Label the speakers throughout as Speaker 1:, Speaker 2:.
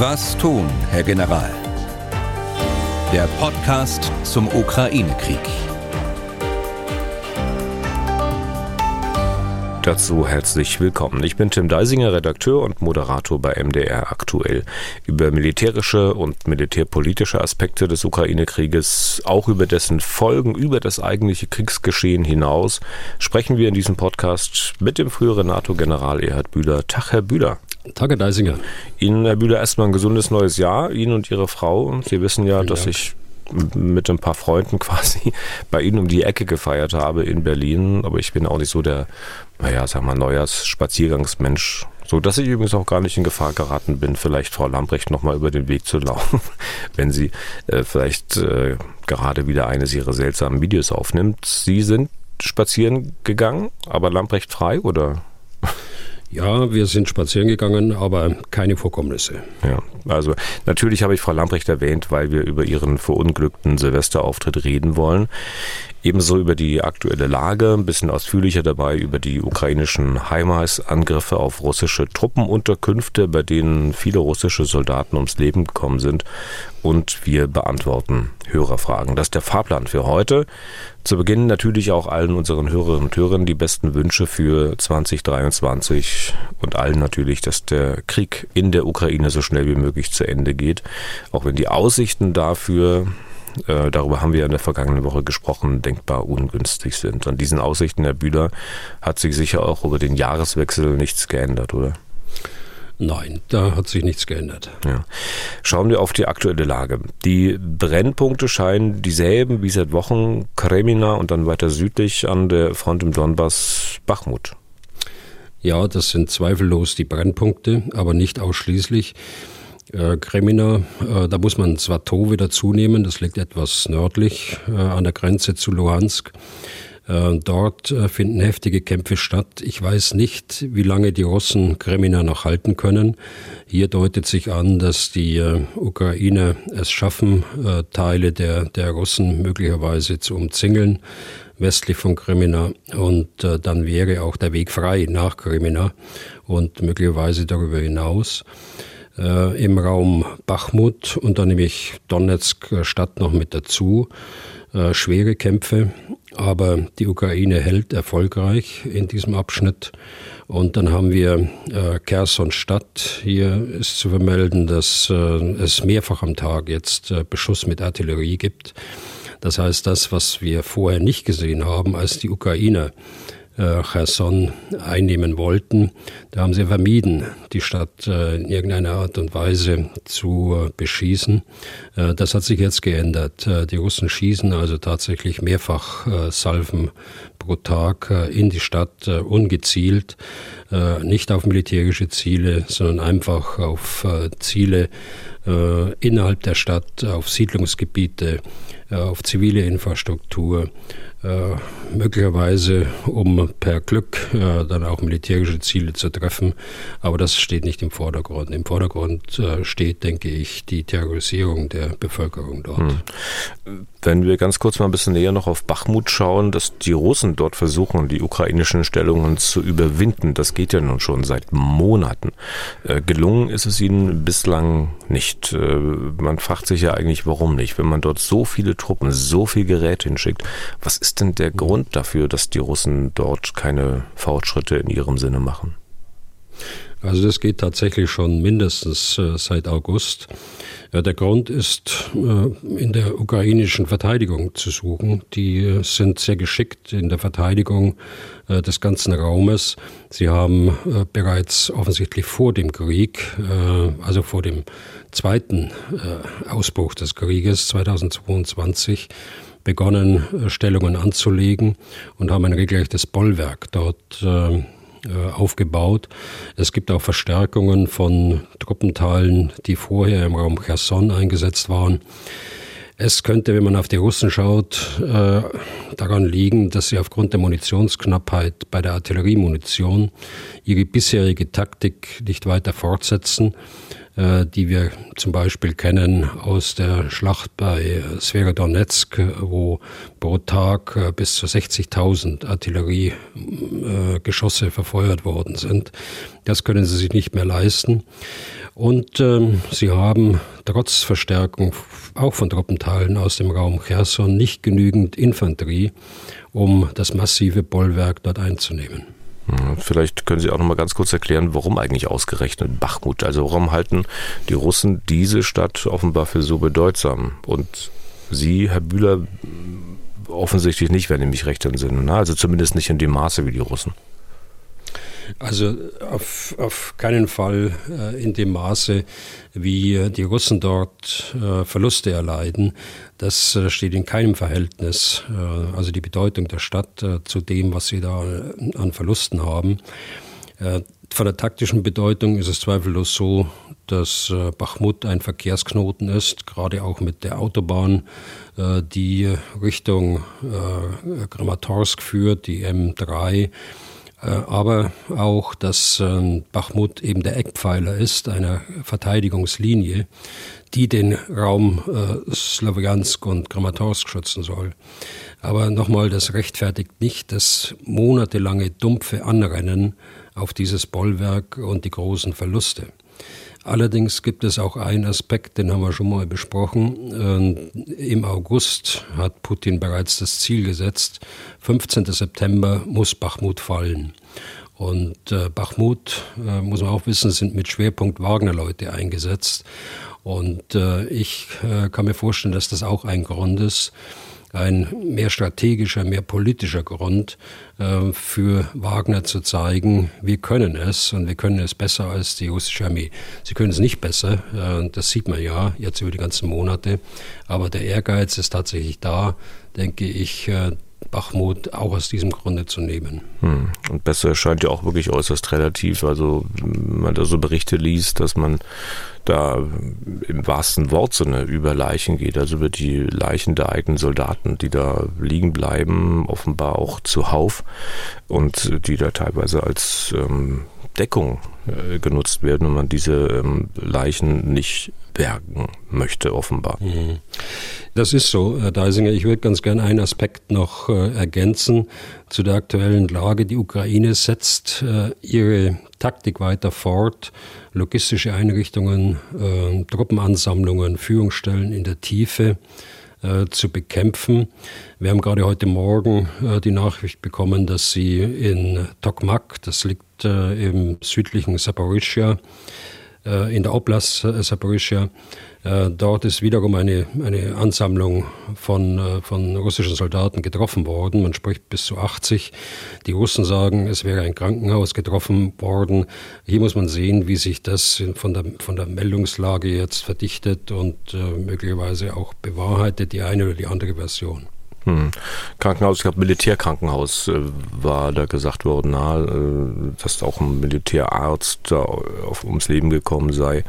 Speaker 1: Was tun, Herr General? Der Podcast zum Ukraine-Krieg.
Speaker 2: Dazu herzlich willkommen. Ich bin Tim Deisinger, Redakteur und Moderator bei MDR aktuell. Über militärische und militärpolitische Aspekte des Ukraine-Krieges, auch über dessen Folgen, über das eigentliche Kriegsgeschehen hinaus, sprechen wir in diesem Podcast mit dem früheren NATO-General Erhard Bühler. Tag, Herr Bühler.
Speaker 3: Tage Deisinger.
Speaker 2: Ihnen, Herr Bühler, erstmal ein gesundes neues Jahr. Ihnen und Ihre Frau. Sie wissen ja, dass ich mit ein paar Freunden quasi bei Ihnen um die Ecke gefeiert habe in Berlin. Aber ich bin auch nicht so der, naja, sag mal, Neujahrsspaziergangsmensch. So dass ich übrigens auch gar nicht in Gefahr geraten bin, vielleicht Frau Lambrecht nochmal über den Weg zu laufen, wenn sie äh, vielleicht äh, gerade wieder eines ihrer seltsamen Videos aufnimmt. Sie sind spazieren gegangen, aber Lambrecht frei oder?
Speaker 3: Ja, wir sind spazieren gegangen, aber keine Vorkommnisse.
Speaker 2: Ja, also natürlich habe ich Frau Lamprecht erwähnt, weil wir über ihren verunglückten Silvesterauftritt reden wollen. Ebenso über die aktuelle Lage, ein bisschen ausführlicher dabei über die ukrainischen HIMARS-Angriffe auf russische Truppenunterkünfte, bei denen viele russische Soldaten ums Leben gekommen sind. Und wir beantworten Hörerfragen. Das ist der Fahrplan für heute. Zu Beginn natürlich auch allen unseren Hörerinnen und Hörern die besten Wünsche für 2023 und allen natürlich, dass der Krieg in der Ukraine so schnell wie möglich zu Ende geht. Auch wenn die Aussichten dafür äh, darüber haben wir in der vergangenen Woche gesprochen, denkbar ungünstig sind. An diesen Aussichten, Herr Bühler, hat sich sicher auch über den Jahreswechsel nichts geändert, oder?
Speaker 3: Nein, da hat sich nichts geändert.
Speaker 2: Ja. Schauen wir auf die aktuelle Lage. Die Brennpunkte scheinen dieselben wie seit Wochen Kremina und dann weiter südlich an der Front im Donbass Bachmut.
Speaker 3: Ja, das sind zweifellos die Brennpunkte, aber nicht ausschließlich. Äh, Kremina, äh, da muss man Swatow wieder zunehmen, das liegt etwas nördlich äh, an der Grenze zu Luhansk. Äh, dort äh, finden heftige Kämpfe statt. Ich weiß nicht, wie lange die Russen Kremina noch halten können. Hier deutet sich an, dass die äh, Ukraine es schaffen, Teile der, der Russen möglicherweise zu umzingeln westlich von Kremina und dann wäre auch der Weg frei nach Kremina und möglicherweise darüber hinaus im Raum Bachmut und dann nehme ich Donetsk Stadt noch mit dazu. Schwere Kämpfe, aber die Ukraine hält erfolgreich in diesem Abschnitt. Und dann haben wir äh, Kherson Stadt. Hier ist zu vermelden, dass äh, es mehrfach am Tag jetzt äh, Beschuss mit Artillerie gibt. Das heißt, das, was wir vorher nicht gesehen haben, als die Ukrainer äh, Cherson einnehmen wollten. Da haben sie vermieden, die Stadt äh, in irgendeiner Art und Weise zu äh, beschießen. Das hat sich jetzt geändert. Die Russen schießen also tatsächlich mehrfach Salven pro Tag in die Stadt, ungezielt, nicht auf militärische Ziele, sondern einfach auf Ziele innerhalb der Stadt, auf Siedlungsgebiete, auf zivile Infrastruktur äh, möglicherweise um per Glück äh, dann auch militärische Ziele zu treffen. Aber das steht nicht im Vordergrund. Im Vordergrund äh, steht, denke ich, die Terrorisierung der Bevölkerung dort.
Speaker 2: Hm. Wenn wir ganz kurz mal ein bisschen näher noch auf Bachmut schauen, dass die Russen dort versuchen, die ukrainischen Stellungen zu überwinden, das geht ja nun schon seit Monaten. Äh, gelungen ist es ihnen bislang nicht. Äh, man fragt sich ja eigentlich, warum nicht, wenn man dort so viele Truppen, so viel Gerät hinschickt. Was ist denn der Grund dafür, dass die Russen dort keine Fortschritte in ihrem Sinne machen?
Speaker 3: Also das geht tatsächlich schon mindestens äh, seit August. Ja, der Grund ist äh, in der ukrainischen Verteidigung zu suchen. Die äh, sind sehr geschickt in der Verteidigung äh, des ganzen Raumes. Sie haben bereits offensichtlich vor dem Krieg, also vor dem zweiten Ausbruch des Krieges 2022, begonnen, Stellungen anzulegen und haben ein regelrechtes Bollwerk dort aufgebaut. Es gibt auch Verstärkungen von Truppenteilen, die vorher im Raum Cherson eingesetzt waren. Es könnte, wenn man auf die Russen schaut, äh, daran liegen, dass sie aufgrund der Munitionsknappheit bei der Artilleriemunition ihre bisherige Taktik nicht weiter fortsetzen, äh, die wir zum Beispiel kennen aus der Schlacht bei Sverodonetsk, wo pro Tag äh, bis zu 60.000 Artilleriegeschosse verfeuert worden sind. Das können sie sich nicht mehr leisten. Und ähm, sie haben trotz Verstärkung auch von Truppenteilen aus dem Raum Cherson nicht genügend Infanterie, um das massive Bollwerk dort einzunehmen.
Speaker 2: Hm, vielleicht können Sie auch noch mal ganz kurz erklären, warum eigentlich ausgerechnet Bachmut? Also warum halten die Russen diese Stadt offenbar für so bedeutsam? Und Sie, Herr Bühler, offensichtlich nicht, wenn ich mich recht entsinne. Ne? Also zumindest nicht in dem Maße wie die Russen.
Speaker 3: Also auf, auf keinen Fall äh, in dem Maße, wie die Russen dort äh, Verluste erleiden. Das äh, steht in keinem Verhältnis. Äh, also die Bedeutung der Stadt äh, zu dem, was sie da äh, an Verlusten haben. Von der taktischen Bedeutung ist es zweifellos so, dass Bachmut ein Verkehrsknoten ist, gerade auch mit der Autobahn, die Richtung Kramatorsk führt, die M3 äh, aber auch, dass ähm, Bachmut eben der Eckpfeiler ist einer Verteidigungslinie, die den Raum äh, Sloviansk und Kramatorsk schützen soll. Aber nochmal, das rechtfertigt nicht das monatelange dumpfe Anrennen auf dieses Bollwerk und die großen Verluste. Allerdings gibt es auch einen Aspekt, den haben wir schon mal besprochen. Ähm, Im August hat Putin bereits das Ziel gesetzt, 15. September muss Bachmut fallen. Und äh, Bachmut, äh, muss man auch wissen, sind mit Schwerpunkt Wagner-Leute eingesetzt. Und äh, ich äh, kann mir vorstellen, dass das auch ein Grund ist, ein mehr strategischer, mehr politischer Grund äh, für Wagner zu zeigen, wir können es und wir können es besser als die russische Armee. Sie können es nicht besser, äh, das sieht man ja jetzt über die ganzen Monate, aber der Ehrgeiz ist tatsächlich da, denke ich, äh, Bachmut auch aus diesem Grunde zu nehmen.
Speaker 2: Hm. Und besser scheint ja auch wirklich äußerst relativ. Also, wenn man da so Berichte liest, dass man da im wahrsten Wortsinne über Leichen geht, also über die Leichen der eigenen Soldaten, die da liegen bleiben, offenbar auch zuhauf und die da teilweise als ähm, Deckung äh, genutzt werden und man diese ähm, Leichen nicht bergen möchte, offenbar. Mhm.
Speaker 3: Das ist so, Herr Deisinger. Ich würde ganz gerne einen Aspekt noch äh, ergänzen zu der aktuellen Lage. Die Ukraine setzt äh, ihre Taktik weiter fort, logistische Einrichtungen, Truppenansammlungen, Führungsstellen in der Tiefe zu bekämpfen. Wir haben gerade heute Morgen die Nachricht bekommen, dass sie in Tokmak, das liegt äh, im südlichen Saporischia, äh, in der Oblast äh, Saporischia, äh, dort ist wiederum eine, eine Ansammlung von, von russischen Soldaten getroffen worden. Man spricht bis zu 80. Die Russen sagen, es wäre ein Krankenhaus getroffen worden. Hier muss man sehen, wie sich das von der, von der Meldungslage jetzt verdichtet und möglicherweise auch bewahrheitet, die eine oder die andere Version.
Speaker 2: Hm. Krankenhaus, ich glaube Militärkrankenhaus äh, war da gesagt worden, na, äh, dass auch ein Militärarzt da auf, ums Leben gekommen sei.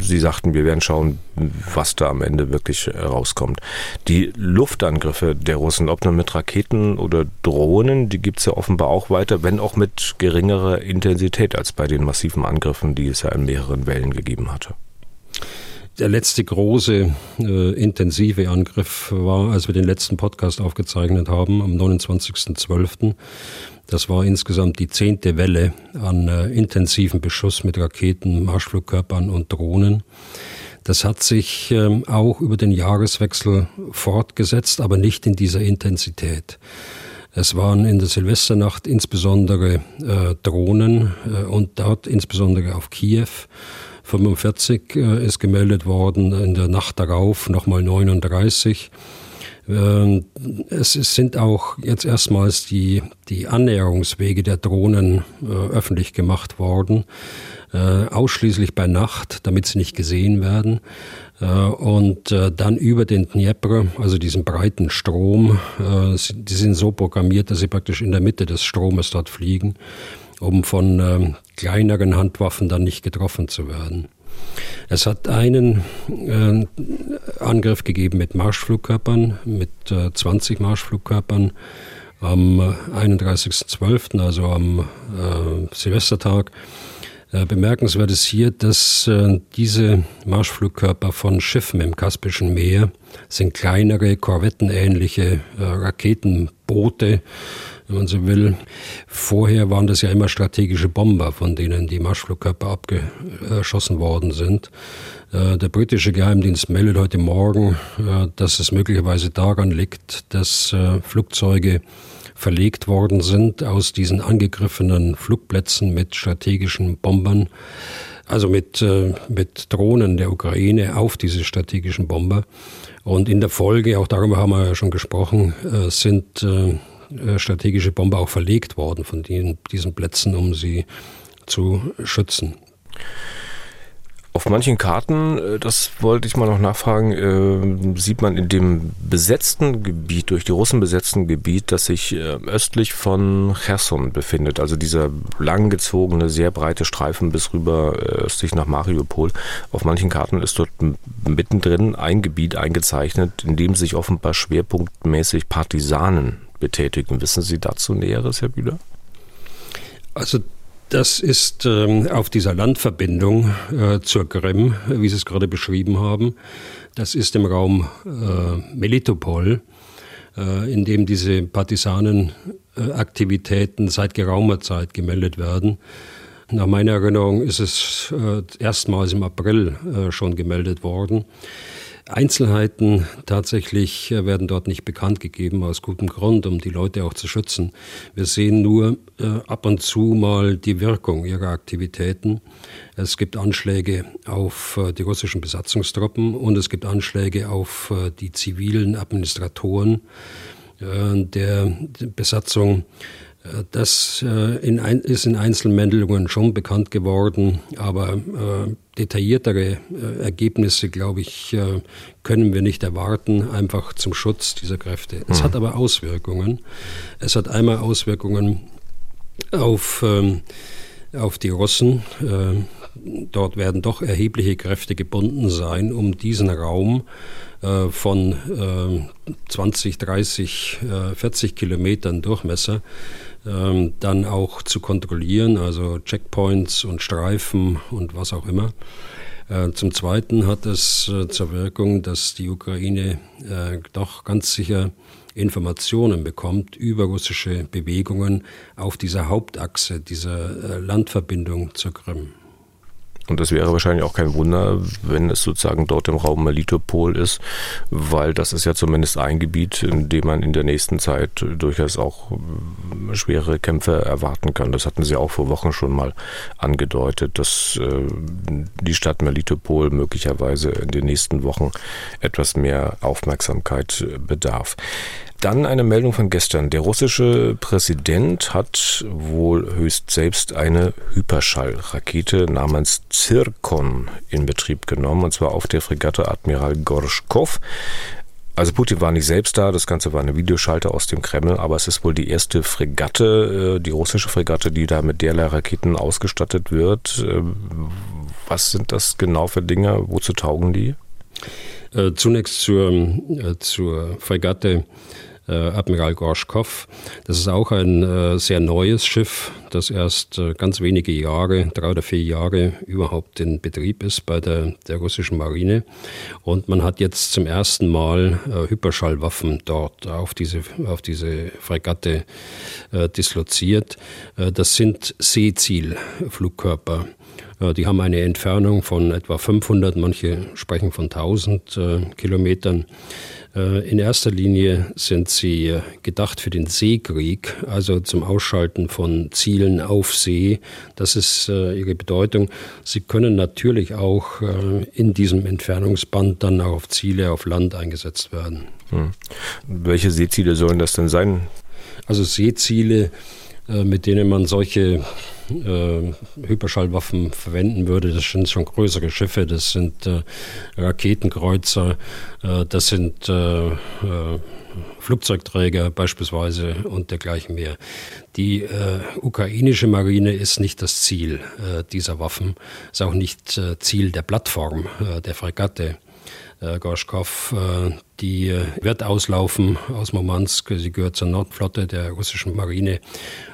Speaker 2: Sie sagten, wir werden schauen, was da am Ende wirklich rauskommt. Die Luftangriffe der Russen, ob nun mit Raketen oder Drohnen, die gibt es ja offenbar auch weiter, wenn auch mit geringerer Intensität als bei den massiven Angriffen, die es ja in mehreren Wellen gegeben hatte.
Speaker 3: Der letzte große äh, intensive Angriff war, als wir den letzten Podcast aufgezeichnet haben, am 29.12. Das war insgesamt die zehnte Welle an äh, intensiven Beschuss mit Raketen, Marschflugkörpern und Drohnen. Das hat sich ähm, auch über den Jahreswechsel fortgesetzt, aber nicht in dieser Intensität. Es waren in der Silvesternacht insbesondere äh, Drohnen äh, und dort insbesondere auf Kiew 45 äh, ist gemeldet worden, in der Nacht darauf nochmal 39. Ähm, es sind auch jetzt erstmals die, die Annäherungswege der Drohnen äh, öffentlich gemacht worden, äh, ausschließlich bei Nacht, damit sie nicht gesehen werden. Und dann über den Dnieper, also diesen breiten Strom, die sind so programmiert, dass sie praktisch in der Mitte des Stromes dort fliegen um von ähm, kleineren Handwaffen dann nicht getroffen zu werden. Es hat einen äh, Angriff gegeben mit Marschflugkörpern, mit äh, 20 Marschflugkörpern am 31.12., also am äh, Silvestertag. Äh, bemerkenswert ist hier, dass äh, diese Marschflugkörper von Schiffen im Kaspischen Meer sind kleinere, korvettenähnliche äh, Raketenboote, wenn man so will. Vorher waren das ja immer strategische Bomber, von denen die Marschflugkörper abgeschossen worden sind. Äh, der britische Geheimdienst meldet heute Morgen, äh, dass es möglicherweise daran liegt, dass äh, Flugzeuge verlegt worden sind aus diesen angegriffenen Flugplätzen mit strategischen Bombern, also mit, mit Drohnen der Ukraine auf diese strategischen Bomber. Und in der Folge, auch darüber haben wir ja schon gesprochen, sind strategische Bomber auch verlegt worden von diesen Plätzen, um sie zu schützen.
Speaker 2: Auf manchen Karten, äh, das wollte ich mal noch nachfragen, äh, sieht man in dem besetzten Gebiet, durch die Russen besetzten Gebiet, das sich äh, östlich von Cherson befindet, also dieser langgezogene, sehr breite Streifen bis rüber östlich nach Mariupol. Auf manchen Karten ist dort mittendrin ein Gebiet eingezeichnet, in dem sich offenbar schwerpunktmäßig Partisanen betätigen. Wissen Sie dazu Näheres, Herr Bühler?
Speaker 3: Also das ist ähm, auf dieser Landverbindung äh, zur Krim, wie Sie es gerade beschrieben haben. Das ist im Raum äh, Melitopol, äh, in dem diese Partisanenaktivitäten seit geraumer Zeit gemeldet werden. Nach meiner Erinnerung ist es äh, erstmals im April äh, schon gemeldet worden. Einzelheiten tatsächlich äh, werden dort nicht bekannt gegeben, aus gutem Grund, um die Leute auch zu schützen. Wir sehen nur äh, ab und zu mal die Wirkung ihrer Aktivitäten. Es gibt Anschläge auf äh, die russischen Besatzungstruppen und es gibt Anschläge auf äh, die zivilen Administratoren äh, der Besatzung. Das äh, in ein, ist in Einzelmeldungen schon bekannt geworden, aber äh, detailliertere äh, Ergebnisse, glaube ich, äh, können wir nicht erwarten, einfach zum Schutz dieser Kräfte. Mhm. Es hat aber Auswirkungen. Es hat einmal Auswirkungen auf, ähm, auf die Russen. Äh, dort werden doch erhebliche Kräfte gebunden sein, um diesen Raum äh, von 20, 30, 40 Kilometern Durchmesser ähm, dann auch zu kontrollieren, also Checkpoints und Streifen und was auch immer. Äh, zum Zweiten hat es äh, zur Wirkung, dass die Ukraine äh, doch ganz sicher Informationen bekommt über russische Bewegungen auf dieser Hauptachse, dieser äh, Landverbindung zur Krim.
Speaker 2: Und das wäre wahrscheinlich auch kein Wunder, wenn es sozusagen dort im Raum Melitopol ist, weil das ist ja zumindest ein Gebiet, in dem man in der nächsten Zeit durchaus auch äh, schwere Kämpfe erwarten kann. Das hatten Sie auch vor Wochen schon mal angedeutet, dass äh, die Stadt Melitopol möglicherweise in den nächsten Wochen etwas mehr Aufmerksamkeit bedarf. Dann eine Meldung von gestern. Der russische Präsident hat wohl höchst selbst eine Hyperschallrakete namens Zirkon in Betrieb genommen, und zwar auf der Fregatte Admiral Gorschkow. Also Putin war nicht selbst da, das Ganze war eine Videoschalter aus dem Kreml, aber es ist wohl die erste Fregatte, äh, die russische Fregatte, die da mit derlei Raketen ausgestattet wird. Äh, was sind das genau für Dinge? Wozu taugen die?
Speaker 3: Äh, zunächst zur, zur Fregatte äh, Admiral Gorschkow. Das ist auch ein äh, sehr neues Schiff, das erst äh, ganz wenige Jahre, drei oder vier Jahre überhaupt in Betrieb ist bei der, der russischen Marine. Und man hat jetzt zum ersten Mal äh, Hyperschallwaffen dort auf diese, auf diese Fregatte äh, disloziert. Äh, das sind Seezielflugkörper. Die haben eine Entfernung von etwa 500, manche sprechen von 1000 Kilometern. Äh, in erster Linie sind sie äh, gedacht für den Seekrieg, also zum Ausschalten von Zielen auf See. Das ist äh, ihre Bedeutung. Sie können natürlich auch in diesem Entfernungsband dann auch auf Ziele auf Land eingesetzt werden. Hm.
Speaker 2: Welche Seeziele sollen das denn sein?
Speaker 3: Also Seeziele, mit denen man solche äh, Hyperschallwaffen verwenden würde. Das sind schon größere Schiffe, das sind äh, Raketenkreuzer, äh, das sind äh, äh, Flugzeugträger beispielsweise und dergleichen mehr. Die äh, ukrainische Marine ist nicht das Ziel dieser Waffen, ist auch nicht Ziel der Plattform der Fregatte. Äh, Gorschkow, äh, die äh, wird auslaufen aus Murmansk. Sie gehört zur Nordflotte der russischen Marine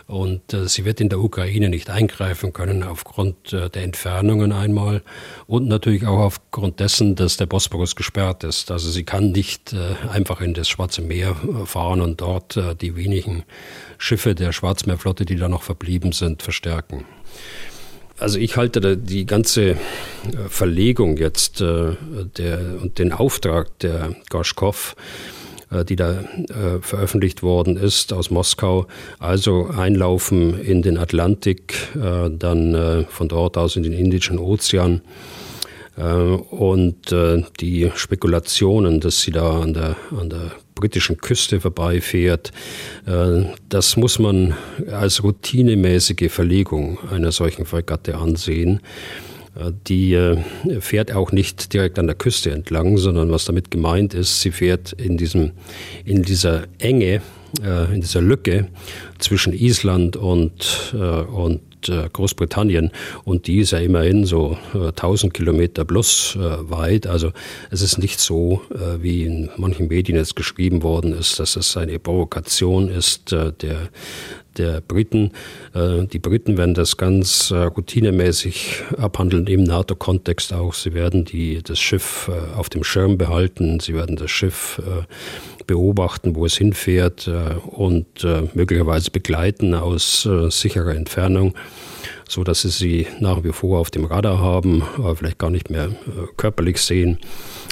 Speaker 3: und äh, sie wird in der Ukraine nicht eingreifen können aufgrund äh, der Entfernungen einmal und natürlich auch aufgrund dessen, dass der Bosporus gesperrt ist. Also sie kann nicht einfach in das Schwarze Meer fahren und dort die wenigen Schiffe der Schwarzmeerflotte, die da noch verblieben sind, verstärken. Also ich halte die ganze Verlegung jetzt der, und den Auftrag der Gorschkow äh, die da äh, veröffentlicht worden ist aus Moskau. Also einlaufen in den Atlantik, äh, dann von dort aus in den Indischen Ozean. Und die Spekulationen, dass sie da an der, an der britischen Küste vorbeifährt, das muss man als routinemäßige Verlegung einer solchen Fregatte ansehen. Die äh, fährt auch nicht direkt an der Küste entlang, sondern was damit gemeint ist, sie fährt in, diesem, in dieser Enge, äh, in dieser Lücke zwischen Island und, äh, und Großbritannien und die ist ja immerhin so 1000 Kilometer plus weit. Also es ist nicht so, wie in manchen Medien jetzt geschrieben worden ist, dass es eine Provokation ist der, der Briten. Äh, die Briten werden das ganz äh, routinemäßig abhandeln im NATO-Kontext auch. Sie werden die, das Schiff äh, auf dem Schirm behalten, sie werden das Schiff beobachten, wo es hinfährt und möglicherweise begleiten aus sicherer Entfernung so dass sie sie nach wie vor auf dem Radar haben, aber vielleicht gar nicht mehr körperlich sehen.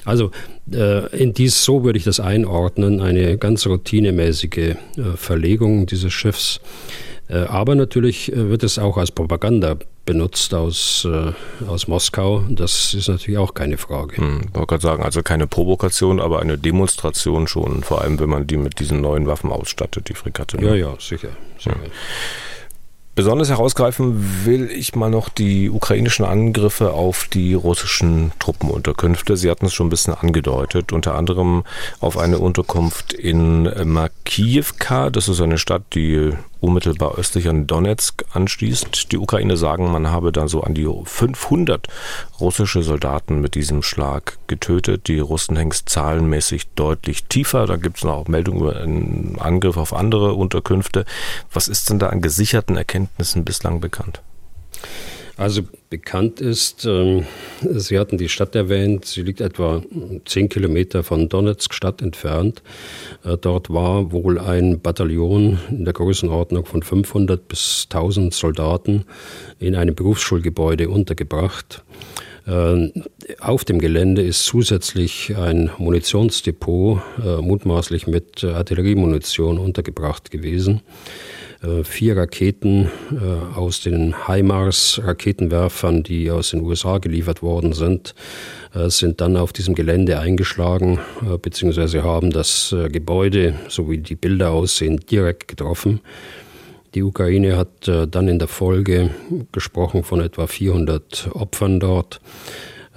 Speaker 3: Also äh, in dies, so würde ich das einordnen, eine ganz routinemäßige äh, Verlegung dieses Schiffs. Äh, aber natürlich wird es auch als Propaganda benutzt aus, aus Moskau. Das ist natürlich auch keine Frage.
Speaker 2: Hm, ich wollte gerade sagen, also keine Provokation, aber eine Demonstration schon, vor allem wenn man die mit diesen neuen Waffen ausstattet, die Fregatte.
Speaker 3: Ne? Ja, ja, sicher. sicher. Ja.
Speaker 2: Besonders herausgreifen will ich mal noch die ukrainischen Angriffe auf die russischen Truppenunterkünfte. Sie hatten es schon ein bisschen angedeutet, unter anderem auf eine Unterkunft in Makijewka. Das ist eine Stadt, die unmittelbar östlich an Donetsk anschließt. Die Ukraine sagen, man habe da so an die 500 russische Soldaten mit diesem Schlag getötet. Die Russen hängen zahlenmäßig deutlich tiefer. Da gibt es noch auch Meldungen über einen Angriff auf andere Unterkünfte. Was ist denn da an gesicherten Erkenntnissen bislang bekannt?
Speaker 3: Also bekannt ist, ähm, Sie hatten die Stadt erwähnt, sie liegt etwa zehn Kilometer von Donetsk Stadt entfernt. Äh, dort war wohl ein Bataillon in der Größenordnung von 500 bis 1000 Soldaten in einem Berufsschulgebäude untergebracht. Äh, auf dem Gelände ist zusätzlich ein Munitionsdepot, äh, mutmaßlich mit Artilleriemunition, untergebracht gewesen. Äh, vier Raketen äh, aus den HIMARS-Raketenwerfern, die aus den USA geliefert worden sind, äh, sind dann auf diesem Gelände eingeschlagen, beziehungsweise haben das Gebäude, so wie die Bilder aussehen, direkt getroffen. Die Ukraine hat dann in der Folge gesprochen von etwa 400 Opfern dort.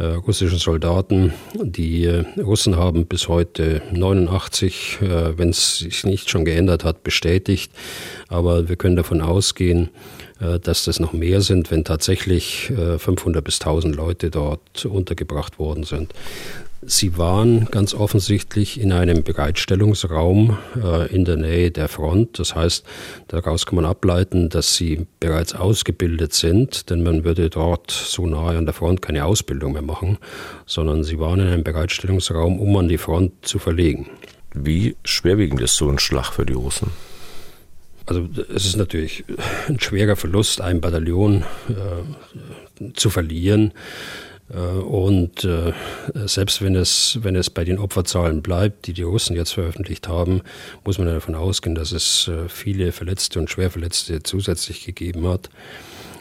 Speaker 3: Äh, russischen Soldaten. Die äh, Russen haben bis heute 89, äh, wenn es sich nicht schon geändert hat, bestätigt. Aber wir können davon ausgehen, dass das noch mehr sind, wenn tatsächlich 500 bis 1000 Leute dort untergebracht worden sind. Sie waren ganz offensichtlich in einem Bereitstellungsraum äh, in der Nähe der Front. Das heißt, daraus kann man ableiten, dass sie bereits ausgebildet sind, denn man würde dort so nahe an der Front keine Ausbildung mehr machen, sondern sie waren in einem Bereitstellungsraum, um an die Front zu verlegen.
Speaker 2: Wie schwerwiegend ist so ein Schlag für die Russen?
Speaker 3: Also es ist natürlich ein schwerer Verlust, ein Bataillon äh, zu verlieren. Äh, und äh, selbst wenn es, wenn es bei den Opferzahlen bleibt, die die Russen jetzt veröffentlicht haben, muss man davon ausgehen, dass es äh, viele Verletzte und Schwerverletzte zusätzlich gegeben hat.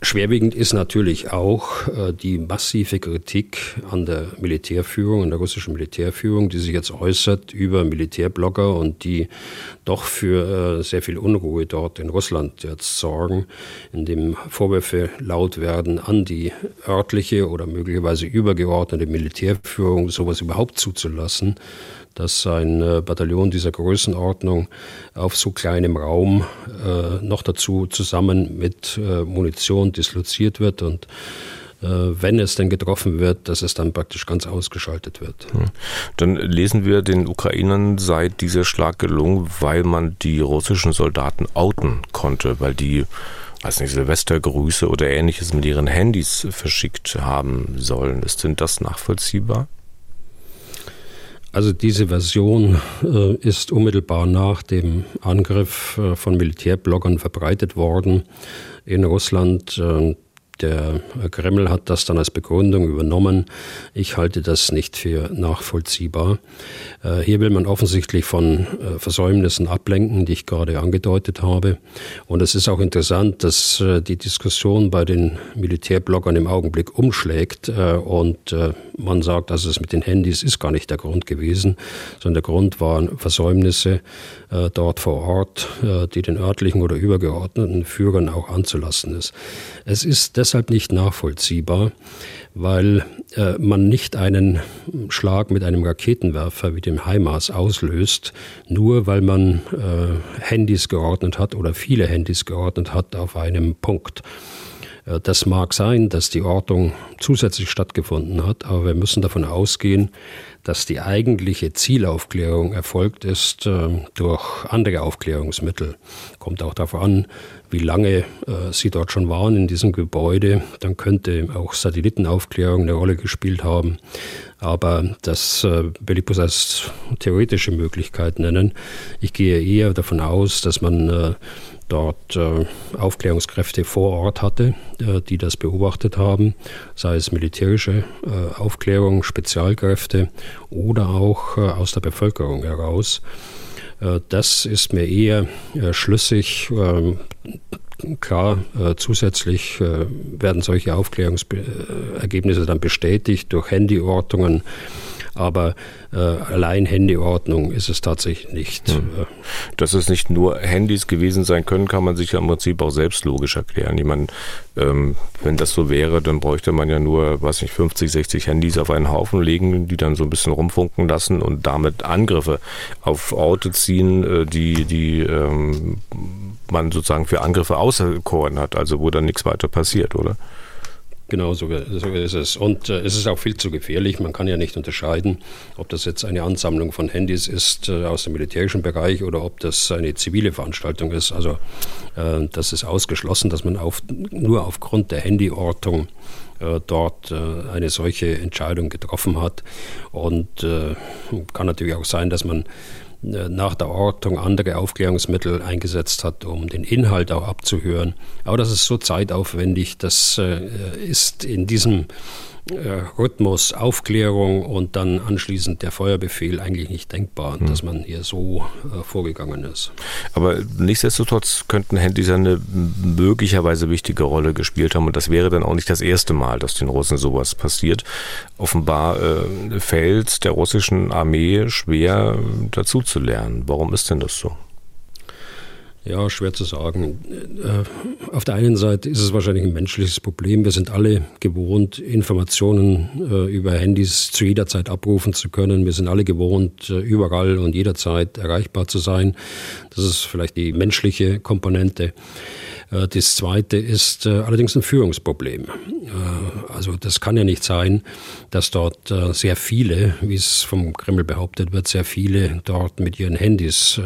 Speaker 3: Schwerwiegend ist natürlich auch äh, die massive Kritik an der Militärführung, an der russischen Militärführung, die sich jetzt äußert über Militärblogger und die doch für äh, sehr viel Unruhe dort in Russland jetzt sorgen, indem Vorwürfe laut werden an die örtliche oder möglicherweise übergeordnete Militärführung, sowas überhaupt zuzulassen dass ein äh, Bataillon dieser Größenordnung auf so kleinem Raum äh, noch dazu zusammen mit äh, Munition disloziert wird und wenn es denn getroffen wird, dass es dann praktisch ganz ausgeschaltet wird.
Speaker 2: Dann lesen wir, den Ukrainern sei dieser Schlag gelungen, weil man die russischen Soldaten outen konnte, weil die weiß nicht, Silvestergrüße oder ähnliches mit ihren Handys verschickt haben sollen. Ist denn das nachvollziehbar?
Speaker 3: Also diese Version äh, ist unmittelbar nach dem Angriff äh, von Militärbloggern verbreitet worden in Russland. Äh, der Kreml hat das dann als Begründung übernommen. Ich halte das nicht für nachvollziehbar. Äh, hier will man offensichtlich von äh, Versäumnissen ablenken, die ich gerade angedeutet habe. Und es ist auch interessant, dass äh, die Diskussion bei den Militärbloggern im Augenblick umschlägt und man sagt, also es mit den Handys ist gar nicht der Grund gewesen, sondern der Grund waren Versäumnisse dort vor Ort, die den örtlichen oder übergeordneten Führern auch anzulassen ist. Es ist deshalb nicht nachvollziehbar, weil äh, man nicht einen Schlag mit einem Raketenwerfer wie dem HIMARS auslöst, nur weil man äh, Handys geordnet hat oder viele Handys geordnet hat auf einem Punkt. Äh, das mag sein, dass die Ortung zusätzlich stattgefunden hat, aber wir müssen davon ausgehen, dass die eigentliche Zielaufklärung erfolgt ist äh, durch andere Aufklärungsmittel. Kommt auch darauf an, wie lange äh, Sie dort schon waren in diesem Gebäude. Dann könnte auch Satellitenaufklärung eine Rolle gespielt haben. Aber das will ich bloß als theoretische Möglichkeit nennen. Ich gehe eher davon aus, dass man dort äh, Aufklärungskräfte vor Ort hatte, äh, die das beobachtet haben, sei es militärische äh, Aufklärung, Spezialkräfte oder auch äh, aus der Bevölkerung heraus. Äh, das ist mir eher äh, schlüssig. Ähm, klar, zusätzlich werden solche Aufklärungsergebnisse dann bestätigt durch Handyortungen aber äh, allein Handyordnung ist es tatsächlich nicht. Hm.
Speaker 2: Dass es nicht nur Handys gewesen sein können, kann man sich ja im Prinzip auch selbst logisch erklären. Ich meine, ähm, wenn das so wäre, dann bräuchte man ja nur, weiß nicht, 50, 60 Handys auf einen Haufen legen, die dann so ein bisschen rumfunken lassen und damit Angriffe auf Orte ziehen, äh, die, die ähm, man sozusagen für Angriffe auserkoren hat, also wo dann nichts weiter passiert, oder?
Speaker 3: Genau, so, so ist es. Und äh, es ist auch viel zu gefährlich. Man kann ja nicht unterscheiden, ob das jetzt eine Ansammlung von Handys ist äh, aus dem militärischen Bereich oder ob das eine zivile Veranstaltung ist. Also äh, das ist ausgeschlossen, dass man auf, nur aufgrund der Handyortung äh, dort äh, eine solche Entscheidung getroffen hat. Und äh, kann natürlich auch sein, dass man nach der Ortung andere Aufklärungsmittel eingesetzt hat, um den Inhalt auch abzuhören. Aber das ist so zeitaufwendig, das äh, ist in diesem äh, Rhythmus Aufklärung und dann anschließend der Feuerbefehl eigentlich nicht denkbar, hm. dass man hier so äh, vorgegangen ist.
Speaker 2: Aber nichtsdestotrotz könnten Handys eine möglicherweise wichtige Rolle gespielt haben und das wäre dann auch nicht das erste Mal, dass den Russen sowas passiert. Offenbar äh, fällt der russischen Armee schwer dazu zu lernen. Warum ist denn das so?
Speaker 3: Ja, schwer zu sagen. Äh, auf der einen Seite ist es wahrscheinlich ein menschliches Problem. Wir sind alle gewohnt, Informationen äh, über Handys zu jeder Zeit abrufen zu können. Wir sind alle gewohnt, äh, überall und jederzeit erreichbar zu sein. Das ist vielleicht die menschliche Komponente. Äh, das zweite ist äh, allerdings ein Führungsproblem. Äh, also das kann ja nicht sein, dass dort sehr viele, wie es vom Kreml behauptet wird, sehr viele dort mit ihren Handys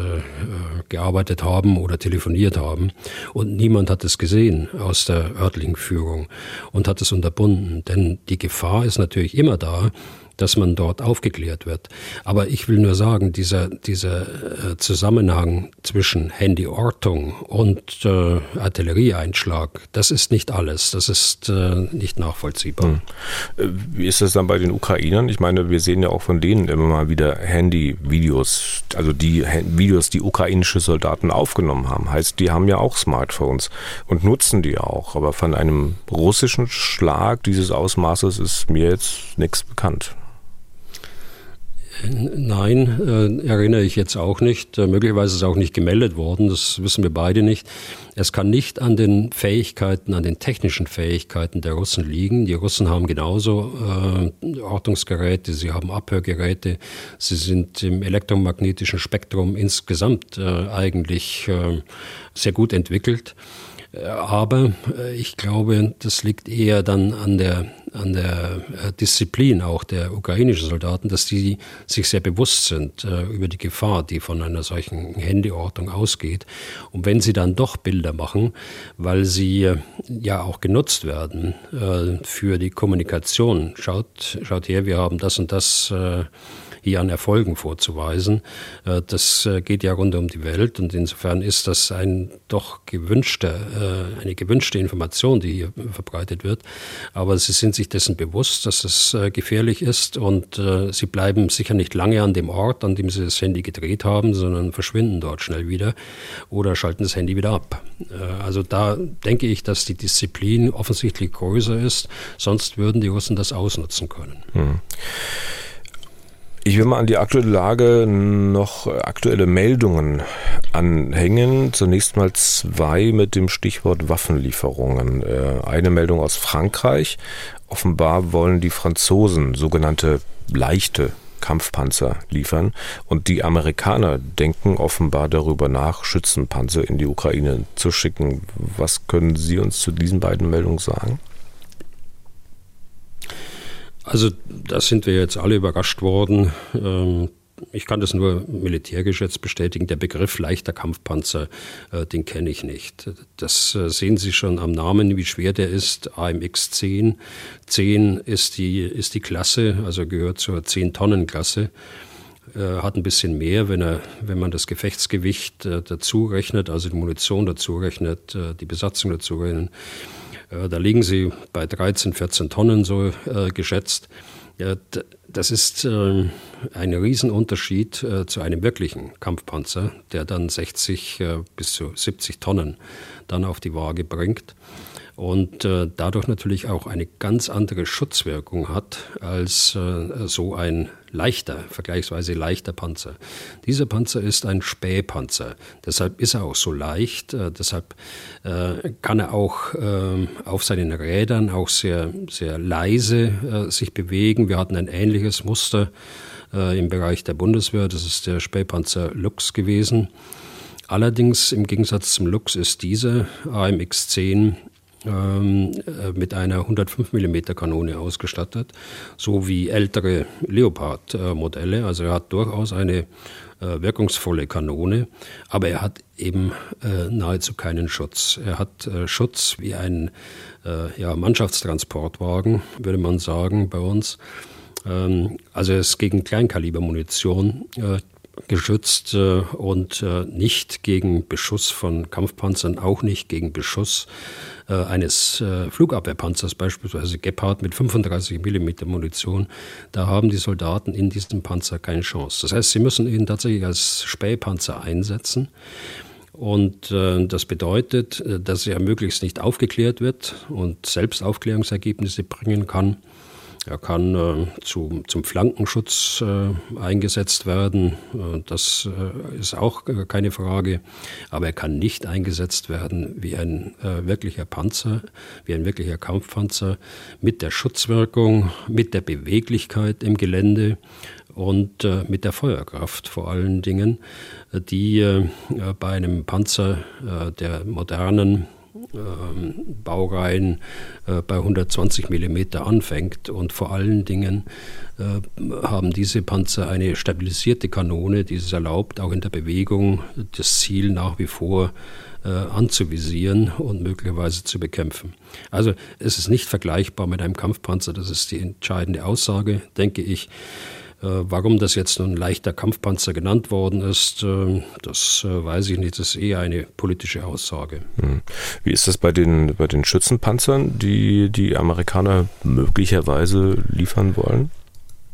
Speaker 3: gearbeitet haben oder telefoniert haben und niemand hat es gesehen aus der örtlichen Führung und hat es unterbunden. Denn die Gefahr ist natürlich immer da, dass man dort aufgeklärt wird. Aber ich will nur sagen, dieser, dieser äh, Zusammenhang zwischen Handyortung und äh, Artillerieeinschlag, das ist nicht alles. Das ist äh, nicht nachvollziehbar. Hm.
Speaker 2: Äh, wie ist das dann bei den Ukrainern? Ich meine, wir sehen ja auch von denen immer mal wieder Handy-Videos, also die Videos, die ukrainische Soldaten aufgenommen haben. Heißt, die haben ja auch Smartphones und nutzen die auch. Aber von einem russischen Schlag dieses Ausmaßes ist mir jetzt nichts bekannt.
Speaker 3: Nein, äh, erinnere ich jetzt auch nicht. Äh, möglicherweise ist es auch nicht gemeldet worden, das wissen wir beide nicht. Es kann nicht an den Fähigkeiten, an den technischen Fähigkeiten der Russen liegen. Die Russen haben genauso äh, Ortungsgeräte, sie haben Abhörgeräte, sie sind im elektromagnetischen Spektrum insgesamt äh, eigentlich äh, sehr gut entwickelt. Aber ich glaube, das liegt eher dann an der, an der Disziplin auch der ukrainischen Soldaten, dass die sich sehr bewusst sind über die Gefahr, die von einer solchen Handyordnung ausgeht. Und wenn sie dann doch Bilder machen, weil sie ja auch genutzt werden für die Kommunikation, schaut, schaut her, wir haben das und das hier an Erfolgen vorzuweisen. Äh, das äh, geht ja rund um die Welt und insofern ist das ein doch gewünschte, äh, eine gewünschte Information, die hier verbreitet wird. Aber sie sind sich dessen bewusst, dass es gefährlich ist und sie bleiben sicher nicht lange an dem Ort, an dem sie das Handy gedreht haben, sondern verschwinden dort schnell wieder oder schalten das Handy wieder ab. Also da denke ich, dass die Disziplin offensichtlich größer ist, sonst würden die Russen das ausnutzen können. Hm.
Speaker 2: Ich will mal an die aktuelle Lage noch aktuelle Meldungen anhängen. Zunächst mal zwei mit dem Stichwort Waffenlieferungen. Äh, eine Meldung aus Frankreich. Offenbar wollen die Franzosen sogenannte leichte Kampfpanzer liefern und die Amerikaner denken offenbar darüber nach, Schützenpanzer in die Ukraine zu schicken. Was können Sie uns zu diesen beiden Meldungen sagen?
Speaker 3: Also da sind wir jetzt alle überrascht worden. Ähm, ich kann das nur militärgeschätzt bestätigen. Der Begriff leichter Kampfpanzer, äh, den kenne ich nicht. Das äh, sehen Sie schon am Namen, wie schwer der ist. AMX 10. 10 ist die, ist die Klasse, also gehört zur 10-Tonnen-Klasse. Äh, hat ein bisschen mehr, wenn, er, wenn man das Gefechtsgewicht dazu rechnet, also die Munition dazu rechnet, die Besatzung dazu rechnet äh, da liegen sie bei 13, 14 Tonnen so äh, geschätzt. Das ist äh, ein Riesenunterschied zu einem wirklichen Kampfpanzer, der dann 60 bis zu 70 Tonnen dann auf die Waage bringt und äh, dadurch natürlich auch eine ganz andere Schutzwirkung hat als äh, so ein leichter, vergleichsweise leichter Panzer. Dieser Panzer ist ein Spähpanzer, deshalb ist er auch so leicht, äh, deshalb äh, kann er auch äh, auf seinen Rädern auch sehr, sehr leise äh, sich bewegen. Wir hatten ein ähnliches Muster im Bereich der Bundeswehr, das ist der Spähpanzer Lux gewesen. Allerdings im Gegensatz zum Lux ist dieser AMX 10 ähm, äh, mit einer 105 mm Kanone ausgestattet, so wie ältere Leopard-Modelle. Also er hat durchaus eine äh, wirkungsvolle Kanone, aber er hat eben äh, nahezu keinen Schutz. Er hat Schutz wie ein ja, Mannschaftstransportwagen, würde man sagen bei uns. Ähm, also er ist gegen Kleinkalibermunition geschützt äh, und äh, nicht gegen Beschuss von Kampfpanzern, auch nicht gegen Beschuss äh, eines Flugabwehrpanzers, beispielsweise Gepard mit 35 mm Munition. Da haben die Soldaten in diesem Panzer keine Chance. Das heißt, sie müssen ihn tatsächlich als Spähpanzer einsetzen. Und das bedeutet, dass er möglichst nicht aufgeklärt wird und selbst Aufklärungsergebnisse bringen kann. Er kann äh, zu, zum Flankenschutz äh, eingesetzt werden. Äh, das äh, ist auch äh, keine Frage. Aber er kann nicht eingesetzt werden wie ein wirklicher Panzer, wie ein wirklicher Kampfpanzer mit der Schutzwirkung, mit der Beweglichkeit im Gelände und mit der Feuerkraft vor allen Dingen, die bei einem Panzer der modernen ähm, Baureihen äh, bei 120 mm anfängt. Und vor allen Dingen äh, haben diese Panzer eine stabilisierte Kanone, die es erlaubt, auch in der Bewegung das Ziel nach wie vor äh, anzuvisieren und möglicherweise zu bekämpfen. Also es ist nicht vergleichbar mit einem Kampfpanzer, das ist die entscheidende Aussage, denke ich. Äh, warum das jetzt nun leichter Kampfpanzer genannt worden ist, äh, das äh, weiß ich nicht. Das ist eher eine politische Aussage. Hm.
Speaker 2: Wie ist das bei den, bei den Schützenpanzern, die die Amerikaner möglicherweise liefern wollen?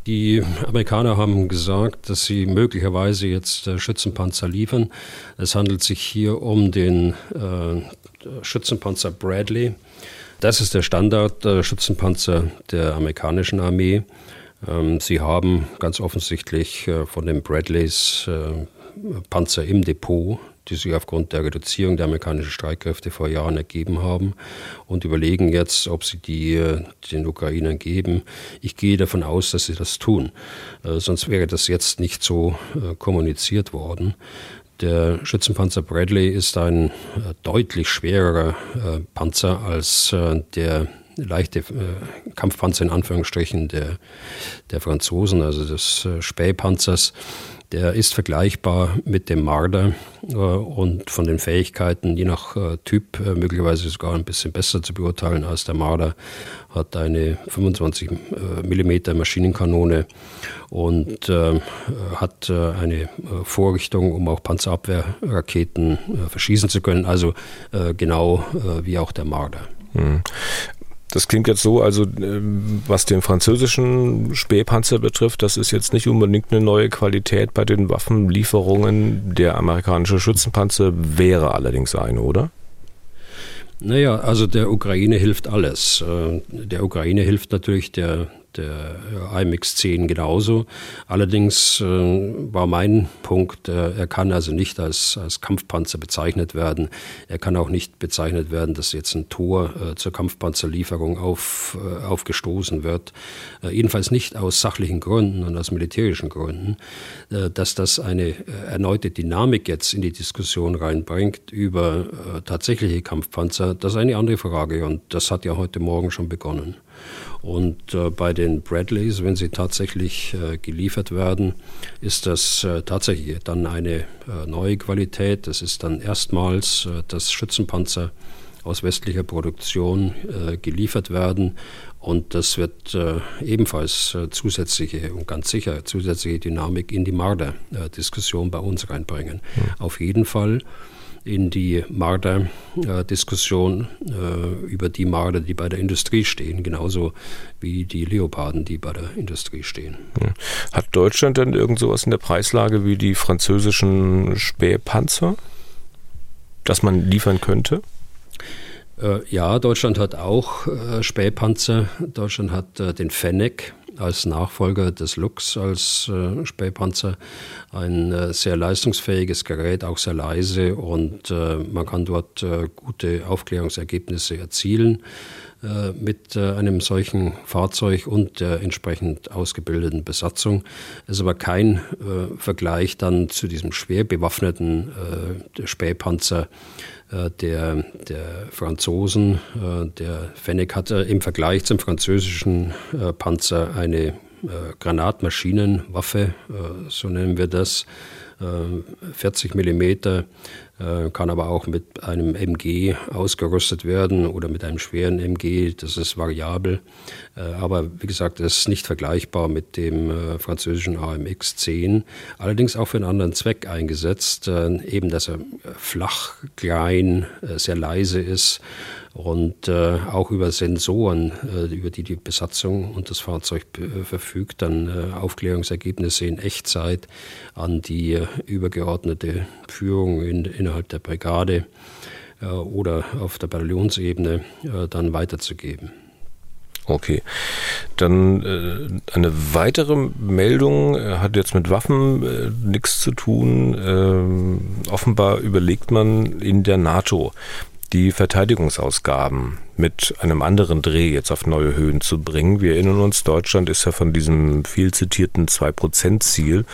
Speaker 3: Die Amerikaner haben gesagt, dass sie möglicherweise jetzt Schützenpanzer liefern. Es handelt sich hier um den äh, Schützenpanzer Bradley. Das ist der Standard-Schützenpanzer der amerikanischen Armee. Ähm, sie haben ganz offensichtlich äh, von den Bradleys äh, Panzer im Depot, die sich aufgrund der Reduzierung der amerikanischen Streitkräfte vor Jahren ergeben haben und überlegen jetzt, ob sie die äh, den Ukrainern geben. Ich gehe davon aus, dass sie das tun. Sonst wäre das jetzt nicht so kommuniziert worden. Der Schützenpanzer Bradley ist ein deutlich schwererer Panzer als der leichte äh, Kampfpanzer in Anführungsstrichen der, der Franzosen, also des äh, Spähpanzers. Der ist vergleichbar mit dem Marder äh, und von den Fähigkeiten, je nach äh, Typ, äh, möglicherweise sogar ein bisschen besser zu beurteilen als der Marder. Hat eine 25 mm Maschinenkanone und äh, hat äh, eine Vorrichtung, um auch Panzerabwehrraketen verschießen zu können. Also genau wie auch der Marder. Mhm.
Speaker 2: Das klingt jetzt so, also ähm, was den französischen Spähpanzer betrifft, das ist jetzt nicht unbedingt eine neue Qualität bei den Waffenlieferungen. Der amerikanische Schützenpanzer wäre allerdings eine, oder?
Speaker 3: Naja, also der Ukraine hilft alles. Äh, der Ukraine hilft natürlich der der IMX-10 genauso. Allerdings äh, war mein Punkt, äh, er kann also nicht als, als Kampfpanzer bezeichnet werden. Er kann auch nicht bezeichnet werden, dass jetzt ein Tor äh, zur Kampfpanzerlieferung auf, äh, aufgestoßen wird. Äh, jedenfalls nicht aus sachlichen Gründen und aus militärischen Gründen. Äh, dass das eine erneute Dynamik jetzt in die Diskussion reinbringt über tatsächliche Kampfpanzer, das ist eine andere Frage und das hat ja heute Morgen schon begonnen. Und äh, bei den Bradleys, wenn sie tatsächlich äh, geliefert werden, ist das äh, tatsächlich dann eine äh, neue Qualität. Das ist dann erstmals, äh, dass Schützenpanzer aus westlicher Produktion äh, geliefert werden. Und das wird ebenfalls zusätzliche und ganz sicher zusätzliche Dynamik in die Marder-Diskussion bei uns reinbringen. Mhm. Auf jeden Fall in die Marder-Diskussion äh, über die Marder, die bei der Industrie stehen, genauso wie die Leoparden, die bei der Industrie stehen.
Speaker 2: Hat Deutschland denn irgend sowas in der Preislage wie die französischen Spähpanzer, das man liefern könnte?
Speaker 3: Äh, ja, Deutschland hat auch äh, Spähpanzer. Deutschland hat den Fennec als Nachfolger des Lux als äh, Spähpanzer ein äh, sehr leistungsfähiges Gerät, auch sehr leise und äh, man kann dort äh, gute Aufklärungsergebnisse erzielen äh, mit äh, einem solchen Fahrzeug und der entsprechend ausgebildeten Besatzung. Es ist aber kein Vergleich dann zu diesem schwer bewaffneten Spähpanzer der, der Franzosen. Der Fennec hatte im Vergleich zum französischen Panzer eine Granatmaschinenwaffe, so nennen wir das, 40 Millimeter äh, kann aber auch mit einem MG ausgerüstet werden oder mit einem schweren MG, das ist variabel. Äh, aber wie gesagt, das ist nicht vergleichbar mit dem äh, französischen AMX 10, allerdings auch für einen anderen Zweck eingesetzt, eben dass er flach, klein, sehr leise ist und äh, auch über Sensoren, äh, über die die Besatzung und das Fahrzeug äh, verfügt, dann äh, Aufklärungsergebnisse in Echtzeit an die äh, übergeordnete Führung in, innerhalb der Brigade äh, oder auf der Bataillonsebene dann weiterzugeben.
Speaker 2: Okay. Dann äh, eine weitere Meldung äh, hat jetzt mit Waffen äh, nichts zu tun. Ähm, offenbar überlegt man in der NATO die Verteidigungsausgaben mit einem anderen Dreh jetzt auf neue Höhen zu bringen. Wir erinnern uns, Deutschland ist ja von diesem viel zitierten 2-Prozent-Ziel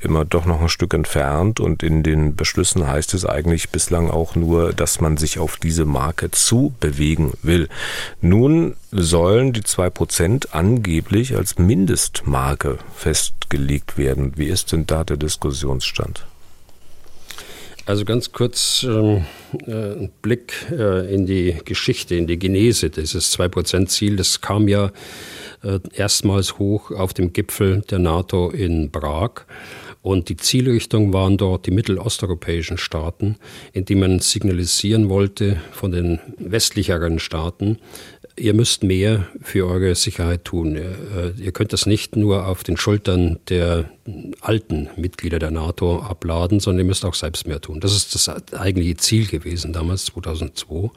Speaker 2: immer doch noch ein Stück entfernt und in den Beschlüssen heißt es eigentlich bislang auch nur, dass man sich auf diese Marke zu bewegen will. Nun sollen die 2 Prozent angeblich als Mindestmarke festgelegt werden. Wie ist denn da der Diskussionsstand?
Speaker 3: Also ganz kurz ähm, äh, ein Blick äh, in die Geschichte, in die Genese dieses 2-Prozent-Ziel. Das kam ja äh, erstmals hoch auf dem Gipfel der NATO in Prag. Und die Zielrichtung waren dort die mittelosteuropäischen Staaten, indem man signalisieren wollte von den westlicheren Staaten, ihr müsst mehr für eure Sicherheit tun. Ihr könnt das nicht nur auf den Schultern der alten Mitglieder der NATO abladen, sondern ihr müsst auch selbst mehr tun. Das ist das eigentliche Ziel gewesen damals, 2002.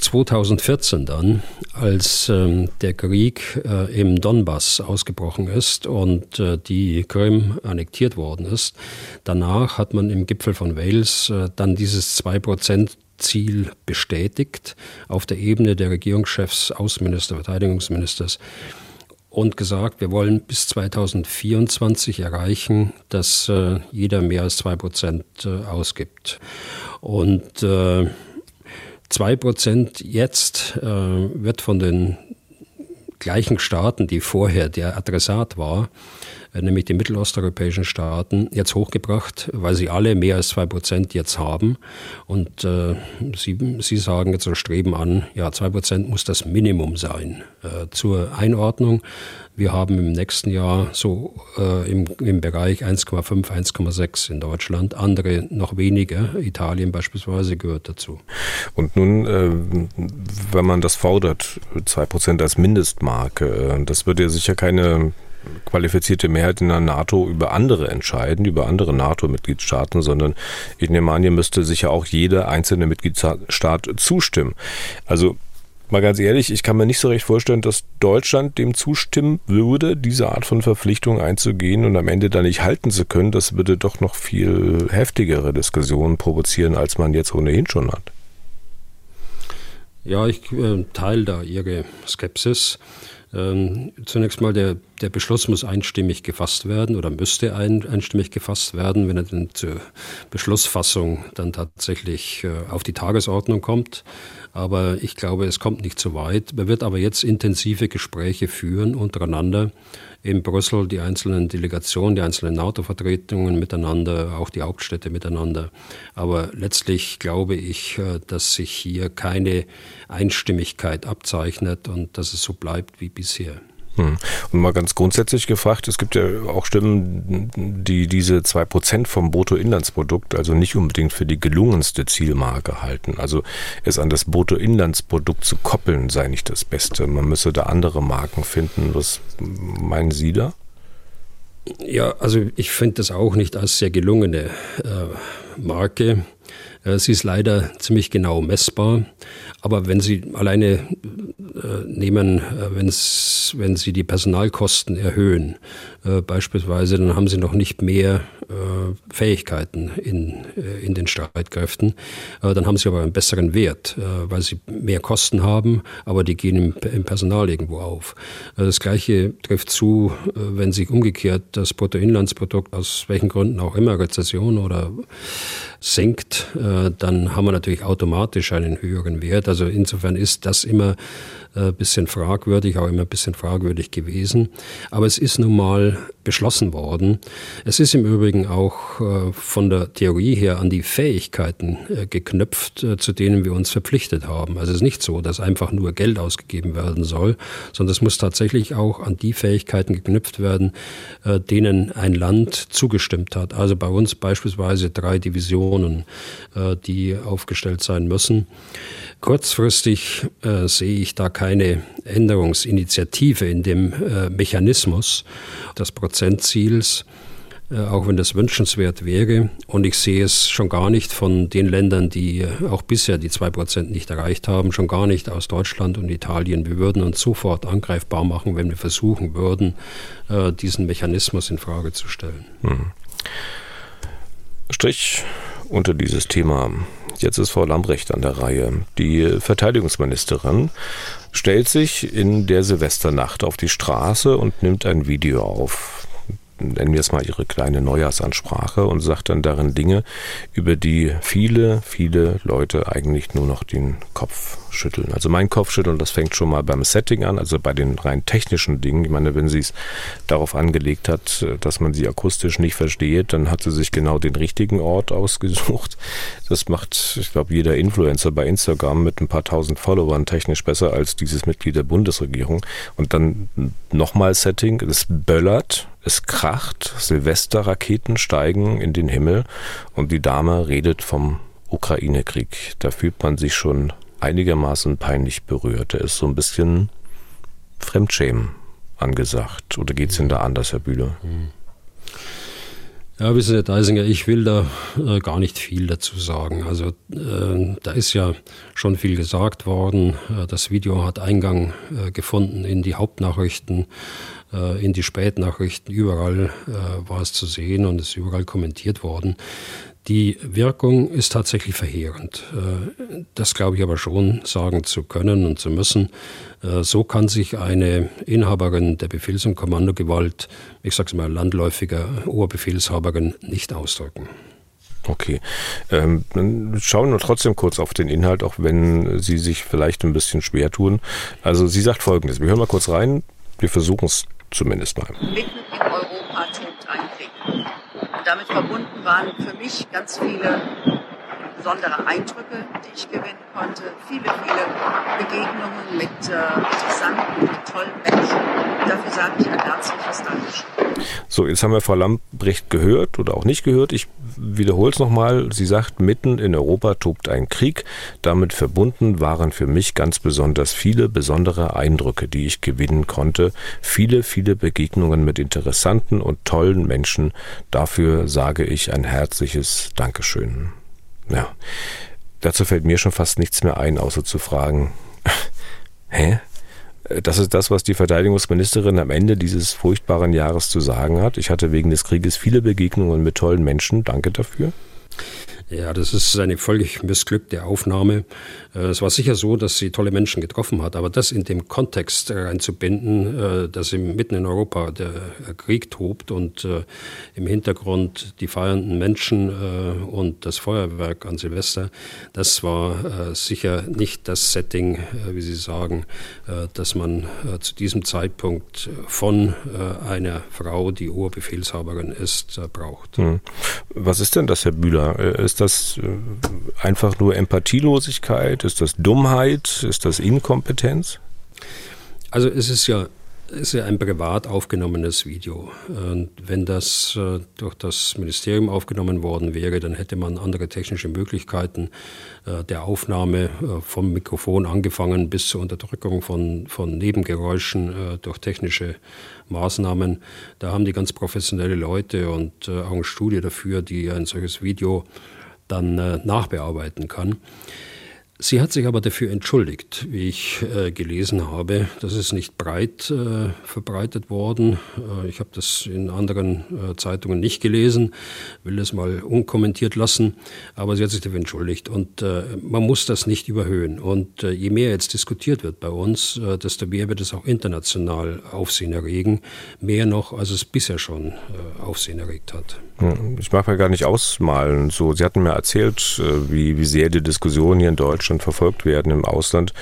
Speaker 3: 2014 dann, als ähm, der Krieg äh, im Donbass ausgebrochen ist und äh, die Krim annektiert worden ist, danach hat man im Gipfel von Wales äh, dann dieses 2 Prozent Ziel bestätigt auf der Ebene der Regierungschefs, Außenminister, Verteidigungsministers. und gesagt, wir wollen bis 2024 erreichen, dass äh, jeder mehr als zwei Prozent äh, ausgibt. Und äh, zwei Prozent jetzt äh, wird von den gleichen Staaten, die vorher der Adressat war, äh, nämlich die mittelosteuropäischen Staaten, jetzt hochgebracht, weil sie alle mehr als zwei Prozent jetzt haben. Und äh, sie, sie sagen jetzt oder streben an, ja, zwei Prozent muss das Minimum sein. Äh, zur Einordnung, wir haben im nächsten Jahr so äh, im, im Bereich 1,5, 1,6 in Deutschland, andere noch weniger. Italien beispielsweise gehört dazu.
Speaker 2: Und nun, äh, wenn man das fordert, zwei Prozent als Mindestmarke, äh, das würde ja sicher keine qualifizierte Mehrheit in der NATO über andere entscheiden, über andere NATO-Mitgliedstaaten, sondern ich nehme an, hier müsste sicher auch jeder einzelne Mitgliedstaat zustimmen. Also mal ganz ehrlich, ich kann mir nicht so recht vorstellen, dass Deutschland dem zustimmen würde, diese Art von Verpflichtung einzugehen und am Ende da nicht halten zu können. Das würde doch noch viel heftigere Diskussionen provozieren, als man jetzt ohnehin schon hat.
Speaker 3: Ja, ich äh, teile da Ihre Skepsis. Ähm, zunächst mal, der, der Beschluss muss einstimmig gefasst werden oder müsste ein, einstimmig gefasst werden, wenn er dann zur Beschlussfassung dann tatsächlich äh, auf die Tagesordnung kommt. Aber ich glaube, es kommt nicht so weit. Man wird aber jetzt intensive Gespräche führen untereinander in Brüssel, die einzelnen Delegationen, die einzelnen NATO-Vertretungen miteinander, auch die Hauptstädte miteinander. Aber letztlich glaube ich, äh, dass sich hier keine Einstimmigkeit abzeichnet und dass es so bleibt wie bisher.
Speaker 2: Hm. Und mal ganz grundsätzlich gefragt, es gibt ja auch Stimmen, die diese 2% vom Bruttoinlandsprodukt also nicht unbedingt für die gelungenste Zielmarke halten. Also es an das Bruttoinlandsprodukt zu koppeln sei nicht das Beste. Man müsse da andere Marken finden. Was meinen Sie da?
Speaker 3: Ja, also ich finde das auch nicht als sehr gelungene äh, Marke. Äh, sie ist leider ziemlich genau messbar. Aber wenn Sie alleine äh, nehmen, äh, wenn's, wenn Sie die Personalkosten erhöhen, äh, beispielsweise, dann haben Sie noch nicht mehr äh, Fähigkeiten in, äh, in den Streitkräften. dann haben Sie aber einen besseren Wert, weil Sie mehr Kosten haben, aber die gehen im, im Personal irgendwo auf. das Gleiche trifft zu, wenn sich umgekehrt das Bruttoinlandsprodukt aus welchen Gründen auch immer, Rezession oder sinkt, dann haben wir natürlich automatisch einen höheren Wert. Also insofern ist das immer ein äh, bisschen fragwürdig, auch immer ein bisschen fragwürdig gewesen. Aber es ist nun mal beschlossen worden. Es ist im Übrigen auch äh, von der Theorie her an die Fähigkeiten äh, geknüpft, zu denen wir uns verpflichtet haben. Also es ist nicht so, dass einfach nur Geld ausgegeben werden soll, sondern es muss tatsächlich auch an die Fähigkeiten geknüpft werden, denen ein Land zugestimmt hat. Also bei uns beispielsweise drei Divisionen, die aufgestellt sein müssen. Kurzfristig sehe ich da keine Änderungsinitiative in dem äh, Mechanismus des Prozentziels, äh, auch wenn das wünschenswert wäre. Und ich sehe es schon gar nicht von den Ländern, die äh, auch bisher die zwei Prozent nicht erreicht haben, schon gar nicht aus Deutschland und Italien. Wir würden uns sofort angreifbar machen, wenn wir versuchen würden, diesen Mechanismus in Frage zu stellen. Hm.
Speaker 2: Strich unter dieses Thema Jetzt ist Frau Lambrecht an der Reihe. Die Verteidigungsministerin stellt sich in der Silvesternacht auf die Straße und nimmt ein Video auf nennen wir es mal ihre kleine Neujahrsansprache und sagt dann darin Dinge, über die viele, viele Leute eigentlich nur noch den Kopf schütteln. Also mein Kopfschütteln, das fängt schon mal beim Setting an, also bei den rein technischen Dingen. Ich meine, wenn sie es darauf angelegt hat, dass man sie akustisch nicht versteht, dann hat sie sich genau den richtigen Ort ausgesucht. Das macht, ich glaube, jeder Influencer bei Instagram mit ein paar tausend Followern technisch besser als dieses Mitglied der Bundesregierung. Und dann nochmal Setting, es böllert, es kracht, Silvesterraketen steigen in den Himmel und die Dame redet vom Ukraine-Krieg. Da fühlt man sich schon einigermaßen peinlich berührt. Er ist so ein bisschen Fremdschämen angesagt. Oder geht es Ihnen da anders, Herr Bühler?
Speaker 3: Ja, wissen Sie, Herr Deisinger, ich will da äh, gar nicht viel dazu sagen. Also äh, da ist ja schon viel gesagt worden. Äh, das Video hat Eingang äh, gefunden in die Hauptnachrichten, äh, in die Spätnachrichten. Überall äh, war es zu sehen und ist überall kommentiert worden. Die Wirkung ist tatsächlich verheerend. Äh, das glaube ich aber schon sagen zu können und zu müssen. Äh, so kann sich eine Inhaberin der Befehls- und Kommandogewalt, ich sage es mal landläufiger Oberbefehlshaberin, nicht ausdrücken.
Speaker 2: Okay. Ähm, dann schauen wir trotzdem kurz auf den Inhalt, auch wenn Sie sich vielleicht ein bisschen schwer tun. Also sie sagt folgendes. Wir hören mal kurz rein. Wir versuchen es zumindest mal.
Speaker 4: Mitten in Europa tobt ein Krieg. Und damit verbunden waren für mich ganz viele besondere Eindrücke, die ich gewinnen konnte. Viele, viele Begegnungen mit äh, interessanten, mit tollen Menschen. Dafür sage ich ein herzliches Dankeschön.
Speaker 2: So, jetzt haben wir Frau Lambrecht gehört oder auch nicht gehört. Ich wiederhole es nochmal. Sie sagt, mitten in Europa tobt ein Krieg. Damit verbunden waren für mich ganz besonders viele besondere Eindrücke, die ich gewinnen konnte. Viele, viele Begegnungen mit interessanten und tollen Menschen. Dafür sage ich ein herzliches Dankeschön. Ja, dazu fällt mir schon fast nichts mehr ein, außer zu fragen, hä? Das ist das, was die Verteidigungsministerin am Ende dieses furchtbaren Jahres zu sagen hat. Ich hatte wegen des Krieges viele Begegnungen mit tollen Menschen. Danke dafür.
Speaker 3: Ja, das ist eine völlig missglückte Aufnahme. Äh, es war sicher so, dass sie tolle Menschen getroffen hat, aber das in dem Kontext reinzubinden, äh, dass mitten in Europa der Krieg tobt und äh, im Hintergrund die feiernden Menschen und das Feuerwerk an Silvester, das war sicher nicht das Setting, wie Sie sagen, dass man zu diesem Zeitpunkt von einer Frau, die Oberbefehlshaberin ist, braucht. Hm.
Speaker 2: Was ist denn das, Herr Bühler? Ist das einfach nur Empathielosigkeit? Ist das Dummheit? Ist das Inkompetenz?
Speaker 3: Also es ist ja, ist ja ein privat aufgenommenes Video. Und wenn das äh, durch das Ministerium aufgenommen worden wäre, dann hätte man andere technische Möglichkeiten äh, der Aufnahme äh, vom Mikrofon angefangen bis zur Unterdrückung von, von Nebengeräuschen durch technische Maßnahmen. Da haben die ganz professionelle Leute und auch eine Studie dafür, die ein solches Video dann nachbearbeiten kann. Sie hat sich aber dafür entschuldigt, wie ich äh, gelesen habe. Das ist nicht breit äh, verbreitet worden. Äh, ich habe das in anderen äh, Zeitungen nicht gelesen, will das mal unkommentiert lassen. Aber sie hat sich dafür entschuldigt. Und äh, man muss das nicht überhöhen. Und äh, je mehr jetzt diskutiert wird bei uns, desto mehr wird es auch international Aufsehen erregen. Mehr noch, als es bisher schon Aufsehen erregt hat.
Speaker 2: Hm, ich mag mir gar nicht ausmalen. So, Sie hatten mir erzählt, wie, wie sehr die Diskussion hier in Deutschland Deutschland verfolgt werden im Ausland,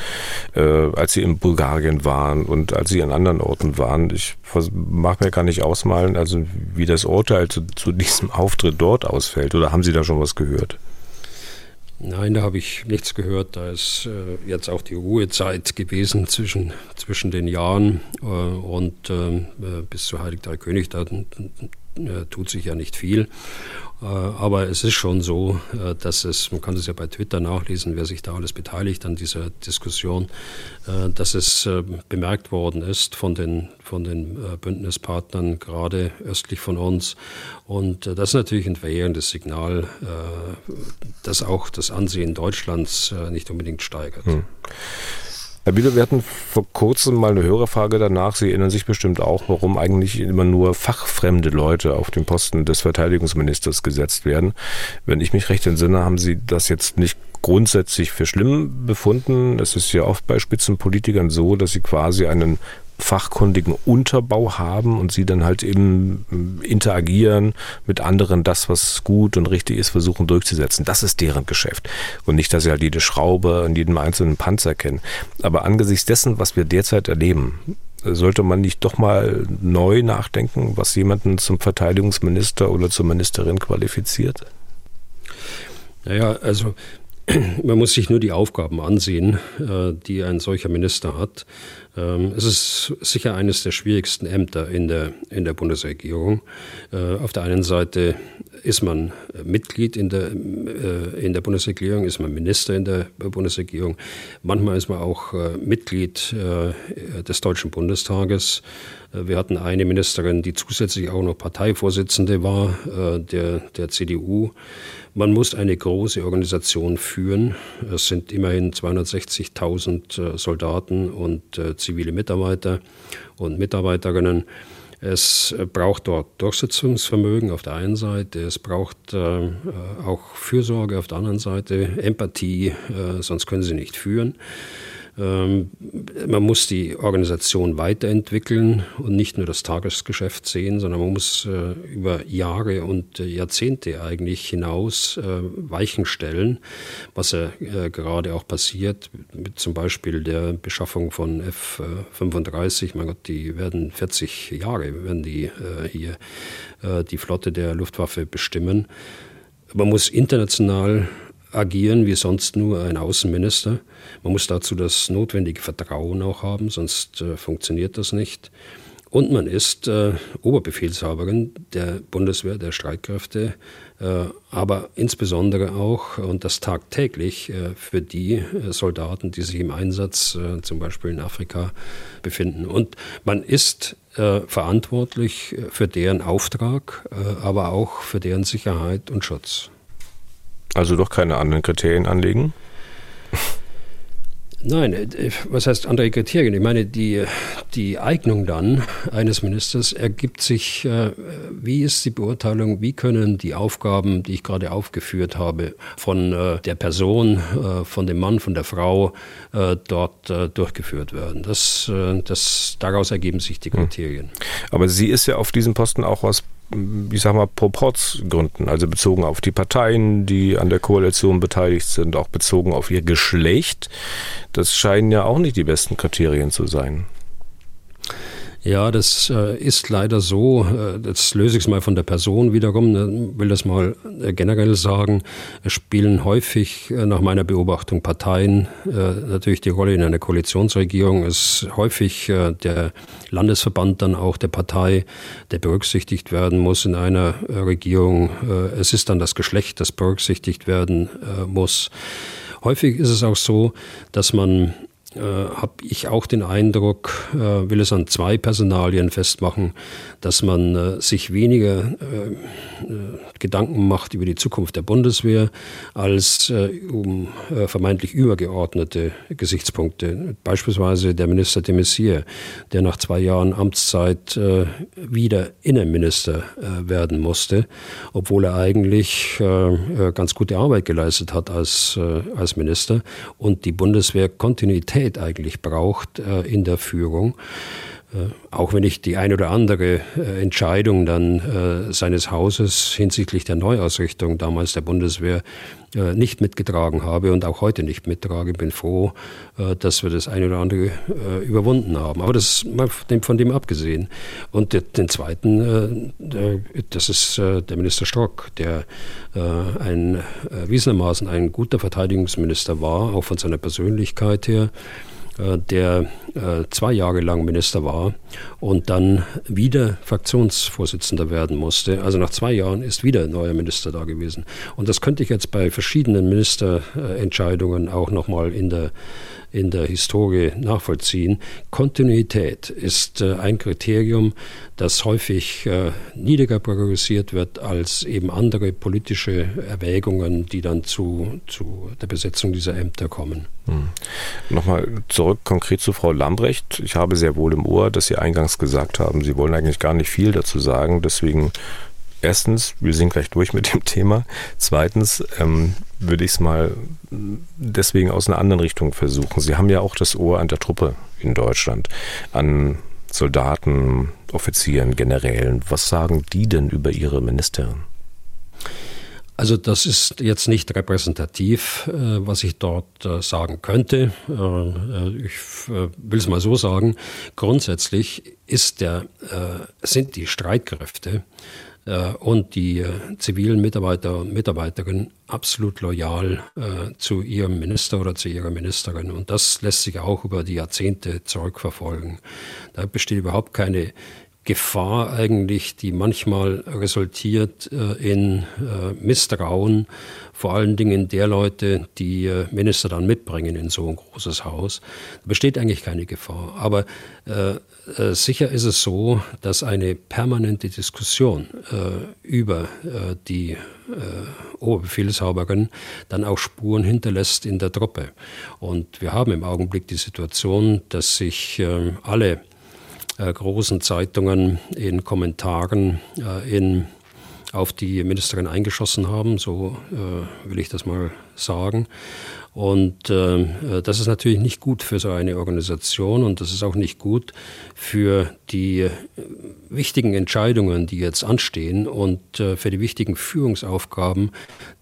Speaker 2: äh, als sie in Bulgarien waren und als sie an anderen Orten waren. Ich mag mir gar nicht ausmalen, also wie das Urteil zu, zu diesem Auftritt dort ausfällt. Oder haben Sie da schon was gehört?
Speaker 3: Nein, da habe ich nichts gehört. Da ist äh, jetzt auch die Ruhezeit gewesen zwischen, zwischen den Jahren äh, und ähm, äh, bis zu Heilig Drei König, da äh, tut sich ja nicht viel. Äh, aber es ist schon so, äh, dass es, man kann es ja bei Twitter nachlesen, wer sich da alles beteiligt an dieser Diskussion, dass es bemerkt worden ist von den, von den Bündnispartnern, gerade östlich von uns. Und das ist natürlich ein verheerendes Signal, das auch das Ansehen Deutschlands nicht unbedingt steigert. Hm.
Speaker 2: Herr Bieder, wir hatten vor kurzem mal eine Hörerfrage danach. Sie erinnern sich bestimmt auch, warum eigentlich immer nur fachfremde Leute auf den Posten des Verteidigungsministers gesetzt werden. Wenn ich mich recht entsinne, haben Sie das jetzt nicht grundsätzlich für schlimm befunden. Es ist ja oft bei Spitzenpolitikern so, dass sie quasi einen fachkundigen Unterbau haben und sie dann halt eben interagieren mit anderen, das, was gut und richtig ist, versuchen durchzusetzen. Das ist deren Geschäft. Und nicht, dass sie halt jede Schraube und jeden einzelnen Panzer kennen. Aber angesichts dessen, was wir derzeit erleben, sollte man nicht doch mal neu nachdenken, was jemanden zum Verteidigungsminister oder zur Ministerin qualifiziert?
Speaker 3: Naja, also man muss sich nur die Aufgaben ansehen, äh, die ein solcher Minister hat. Ähm, es ist sicher eines der schwierigsten Ämter in der, in der Bundesregierung. Äh, auf der einen Seite ist man Mitglied in der, äh, in der Bundesregierung, ist man Minister in der Bundesregierung. Manchmal ist man auch Mitglied des Deutschen Bundestages. Wir hatten eine Ministerin, die zusätzlich auch noch Parteivorsitzende war, der, der CDU. Man muss eine große Organisation führen. Es sind immerhin 260.000 äh, Soldaten und äh, zivile Mitarbeiter und Mitarbeiterinnen. Es braucht dort Durchsetzungsvermögen auf der einen Seite, es braucht äh, auch Fürsorge auf der anderen Seite, Empathie, äh, sonst können sie nicht führen. Ähm, man muss die Organisation weiterentwickeln und nicht nur das Tagesgeschäft sehen, sondern man muss äh, über Jahre und Jahrzehnte eigentlich hinaus äh, Weichen stellen, was ja äh, gerade auch passiert, mit zum Beispiel der Beschaffung von F-35. Mein Gott, die werden 40 Jahre, werden die hier die Flotte der Luftwaffe bestimmen. Man muss international agieren wie sonst nur ein Außenminister. Man muss dazu das notwendige Vertrauen auch haben, sonst äh, funktioniert das nicht. Und man ist äh, Oberbefehlshaberin der Bundeswehr, der Streitkräfte, äh, aber insbesondere auch und das tagtäglich äh, für die äh, Soldaten, die sich im Einsatz äh, zum Beispiel in Afrika befinden. Und man ist verantwortlich für deren Auftrag, aber auch für deren Sicherheit und Schutz.
Speaker 2: Also doch keine anderen Kriterien anlegen?
Speaker 3: Nein, äh, was heißt andere Kriterien? Ich meine, die, die Eignung dann eines Ministers ergibt sich, äh, wie ist die Beurteilung, wie können die Aufgaben, die ich gerade aufgeführt habe, von äh, der Person, von dem Mann, von der Frau dort durchgeführt werden. Das, das, daraus ergeben sich die hm. Kriterien.
Speaker 2: Aber sie ist ja auf diesem Posten auch aus ich sag mal, Proportsgründen, also bezogen auf die Parteien, die an der Koalition beteiligt sind, auch bezogen auf ihr Geschlecht. Das scheinen ja auch nicht die besten Kriterien zu sein.
Speaker 3: Ja, das äh, ist leider so. Äh, das löse ich es mal von der Person wiederum. Ich will das mal äh, generell sagen. Es spielen häufig äh, nach meiner Beobachtung Parteien natürlich die Rolle in einer Koalitionsregierung. Es ist häufig der Landesverband dann auch der Partei, der berücksichtigt werden muss in einer Regierung. es ist dann das Geschlecht, das berücksichtigt werden muss. Häufig ist es auch so, dass man äh, habe ich auch den Eindruck, äh, will es an zwei Personalien festmachen, dass man äh, sich weniger äh, äh, Gedanken macht über die Zukunft der Bundeswehr als um vermeintlich übergeordnete Gesichtspunkte. Beispielsweise der Minister de Maizière, der nach zwei Jahren Amtszeit wieder Innenminister werden musste, obwohl er eigentlich ganz gute Arbeit geleistet hat als, als Minister und die Bundeswehr Kontinuität Stabilität eigentlich braucht äh, in der Führung. Äh, auch wenn ich die ein oder andere äh, Entscheidung dann seines Hauses hinsichtlich der Neuausrichtung damals der Bundeswehr nicht mitgetragen habe und auch heute nicht mittrage, bin froh, äh, dass wir das ein oder andere überwunden haben. Aber das mal von dem abgesehen. Und den zweiten, das ist der Minister Strock, der ein wiesenermaßen ein guter Verteidigungsminister war, auch von seiner Persönlichkeit her. Äh, der äh, zwei Jahre lang Minister war und dann wieder Fraktionsvorsitzender werden musste. Also nach zwei Jahren ist wieder ein neuer Minister da gewesen. Und das könnte ich jetzt bei verschiedenen Ministerentscheidungen auch nochmal in der in der Historie nachvollziehen. Kontinuität ist äh, ein Kriterium, das häufig äh, niedriger priorisiert wird als eben andere politische Erwägungen, die dann zu, zu der Besetzung dieser Ämter kommen. Hm.
Speaker 2: Nochmal zurück konkret zu Frau Lambrecht. Ich habe sehr wohl im Ohr, dass Sie eingangs gesagt haben, Sie wollen eigentlich gar nicht viel dazu sagen. Deswegen erstens, wir sind gleich durch mit dem Thema. Zweitens ähm, würde ich es mal deswegen aus einer anderen Richtung versuchen. Sie haben ja auch das Ohr an der Truppe in Deutschland, an Soldaten, Offizieren, Generälen. Was sagen die denn über ihre Ministerin?
Speaker 3: Also das ist jetzt nicht repräsentativ, äh, was ich dort äh, sagen könnte. Äh, ich will es mal so sagen. Grundsätzlich der, sind die Streitkräfte und die äh, zivilen Mitarbeiter und Mitarbeiterinnen absolut loyal äh, zu ihrem Minister oder zu ihrer Ministerin. Und das lässt sich auch über die Jahrzehnte zurückverfolgen. Da besteht überhaupt keine Gefahr eigentlich, die manchmal resultiert äh, in äh, Misstrauen, vor allen Dingen der Leute, die äh, Minister dann mitbringen in so ein großes Haus. Da besteht eigentlich keine Gefahr. Aber äh, äh, sicher ist es so, dass eine permanente Diskussion äh, über die Oberbefehlshaberin dann auch Spuren hinterlässt in der Truppe. Und wir haben im Augenblick die Situation, dass sich alle äh, großen Zeitungen in Kommentaren äh, in auf die Ministerin eingeschossen haben, so äh, will ich das mal sagen. Und äh, das ist natürlich nicht gut für so eine Organisation und das ist auch nicht gut für die äh, wichtigen Entscheidungen, die jetzt anstehen und äh, für die wichtigen Führungsaufgaben,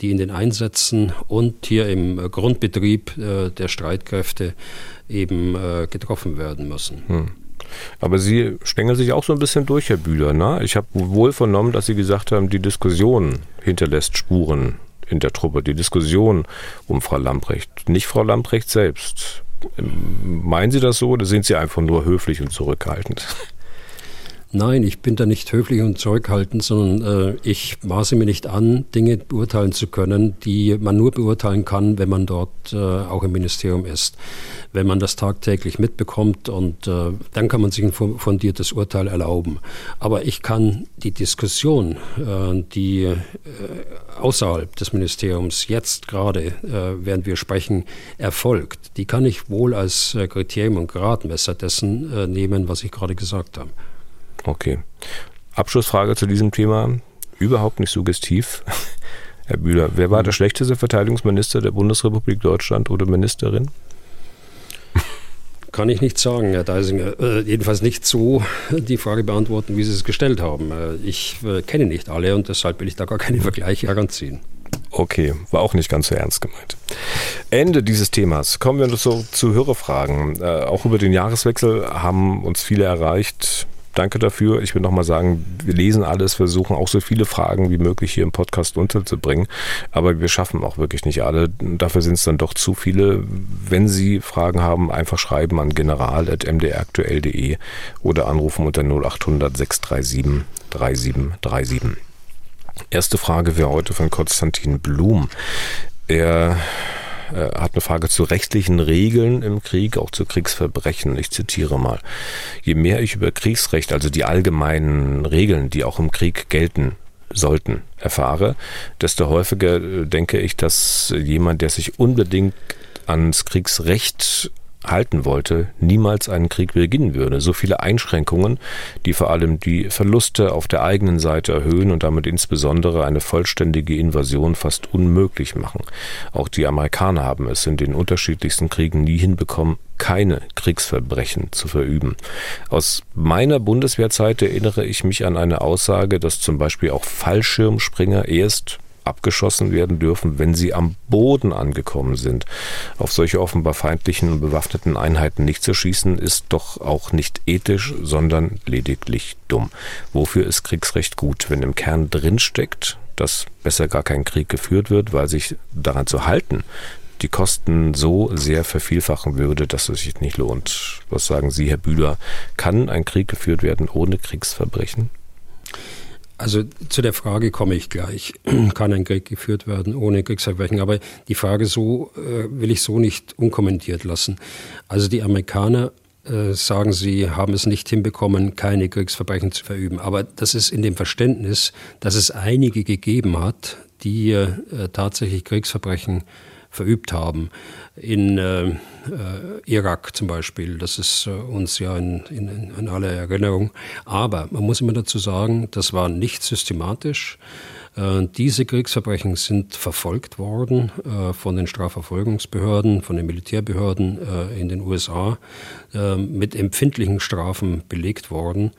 Speaker 3: die in den Einsätzen und hier im Grundbetrieb äh, der Streitkräfte eben äh, getroffen werden müssen. Hm.
Speaker 2: Aber Sie stängeln sich auch so ein bisschen durch, Herr Bühler. Ne? Ich habe wohl vernommen, dass Sie gesagt haben, die Diskussion hinterlässt Spuren in der Truppe, die Diskussion um Frau Lamprecht, nicht Frau Lamprecht selbst. Meinen Sie das so oder sind Sie einfach nur höflich und zurückhaltend?
Speaker 3: Nein, ich bin da nicht höflich und zurückhaltend, sondern äh, ich maße mir nicht an, Dinge beurteilen zu können, die man nur beurteilen kann, wenn man dort äh, auch im Ministerium ist. Wenn man das tagtäglich mitbekommt und äh, dann kann man sich ein fundiertes Urteil erlauben. Aber ich kann die Diskussion, äh, die äh, außerhalb des Ministeriums jetzt gerade, äh, während wir sprechen, erfolgt, die kann ich wohl als Kriterium und Gradmesser dessen nehmen, was ich gerade gesagt habe.
Speaker 2: Okay. Abschlussfrage zu diesem Thema. Überhaupt nicht suggestiv. Herr Bühler, wer war der schlechteste Verteidigungsminister der Bundesrepublik Deutschland oder Ministerin?
Speaker 3: Kann ich nicht sagen, Herr Deisinger. Äh, jedenfalls nicht so die Frage beantworten, wie Sie es gestellt haben. Äh, ich äh, kenne nicht alle und deshalb will ich da gar keine Vergleiche heranziehen.
Speaker 2: Okay, war auch nicht ganz so ernst gemeint. Ende dieses Themas. Kommen wir so zu Hörerfragen. Äh, auch über den Jahreswechsel haben uns viele erreicht danke dafür. Ich will nochmal sagen, wir lesen alles, versuchen auch so viele Fragen wie möglich hier im Podcast unterzubringen. Aber wir schaffen auch wirklich nicht alle. Dafür sind es dann doch zu viele. Wenn Sie Fragen haben, einfach schreiben an general.mdraktuell.de oder anrufen unter 0800 637 3737. Erste Frage wäre heute von Konstantin Blum. Er äh, hat eine Frage zu rechtlichen Regeln im Krieg, auch zu Kriegsverbrechen. Ich zitiere mal. Je mehr ich über Kriegsrecht, also die allgemeinen Regeln, die auch im Krieg gelten, sollten, erfahre, desto häufiger äh, denke ich, dass jemand, der sich unbedingt ans Kriegsrecht halten wollte, niemals einen Krieg beginnen würde. So viele Einschränkungen, die vor allem die Verluste auf der eigenen Seite erhöhen und damit insbesondere eine vollständige Invasion fast unmöglich machen. Auch die Amerikaner haben es in den unterschiedlichsten Kriegen nie hinbekommen, keine Kriegsverbrechen zu verüben. Aus meiner Bundeswehrzeit erinnere ich mich an eine Aussage, dass zum Beispiel auch Fallschirmspringer erst abgeschossen werden dürfen, wenn sie am Boden angekommen sind. Auf solche offenbar feindlichen und bewaffneten Einheiten nicht zu schießen, ist doch auch nicht ethisch, sondern lediglich dumm. Wofür ist Kriegsrecht gut, wenn im Kern drinsteckt, dass besser gar kein Krieg geführt wird, weil sich daran zu halten, die Kosten so sehr vervielfachen würde, dass es sich nicht lohnt. Was sagen Sie, Herr Bühler? Kann ein Krieg geführt werden ohne Kriegsverbrechen?
Speaker 3: Also zu der Frage komme ich gleich. Kann ein Krieg geführt werden ohne Kriegsverbrechen? Aber die Frage so äh, will ich so nicht unkommentiert lassen. Also die Amerikaner äh, sagen, sie haben es nicht hinbekommen, keine Kriegsverbrechen zu verüben. Aber das ist in dem Verständnis, dass es einige gegeben hat, die äh, tatsächlich Kriegsverbrechen verübt haben. In äh, äh, Irak zum Beispiel, das ist äh, uns ja in, in, in aller Erinnerung. Aber man muss immer dazu sagen, das war nicht systematisch. Äh, diese Kriegsverbrechen sind verfolgt worden äh, von den Strafverfolgungsbehörden, von den Militärbehörden äh, in den USA, mit empfindlichen Strafen belegt worden.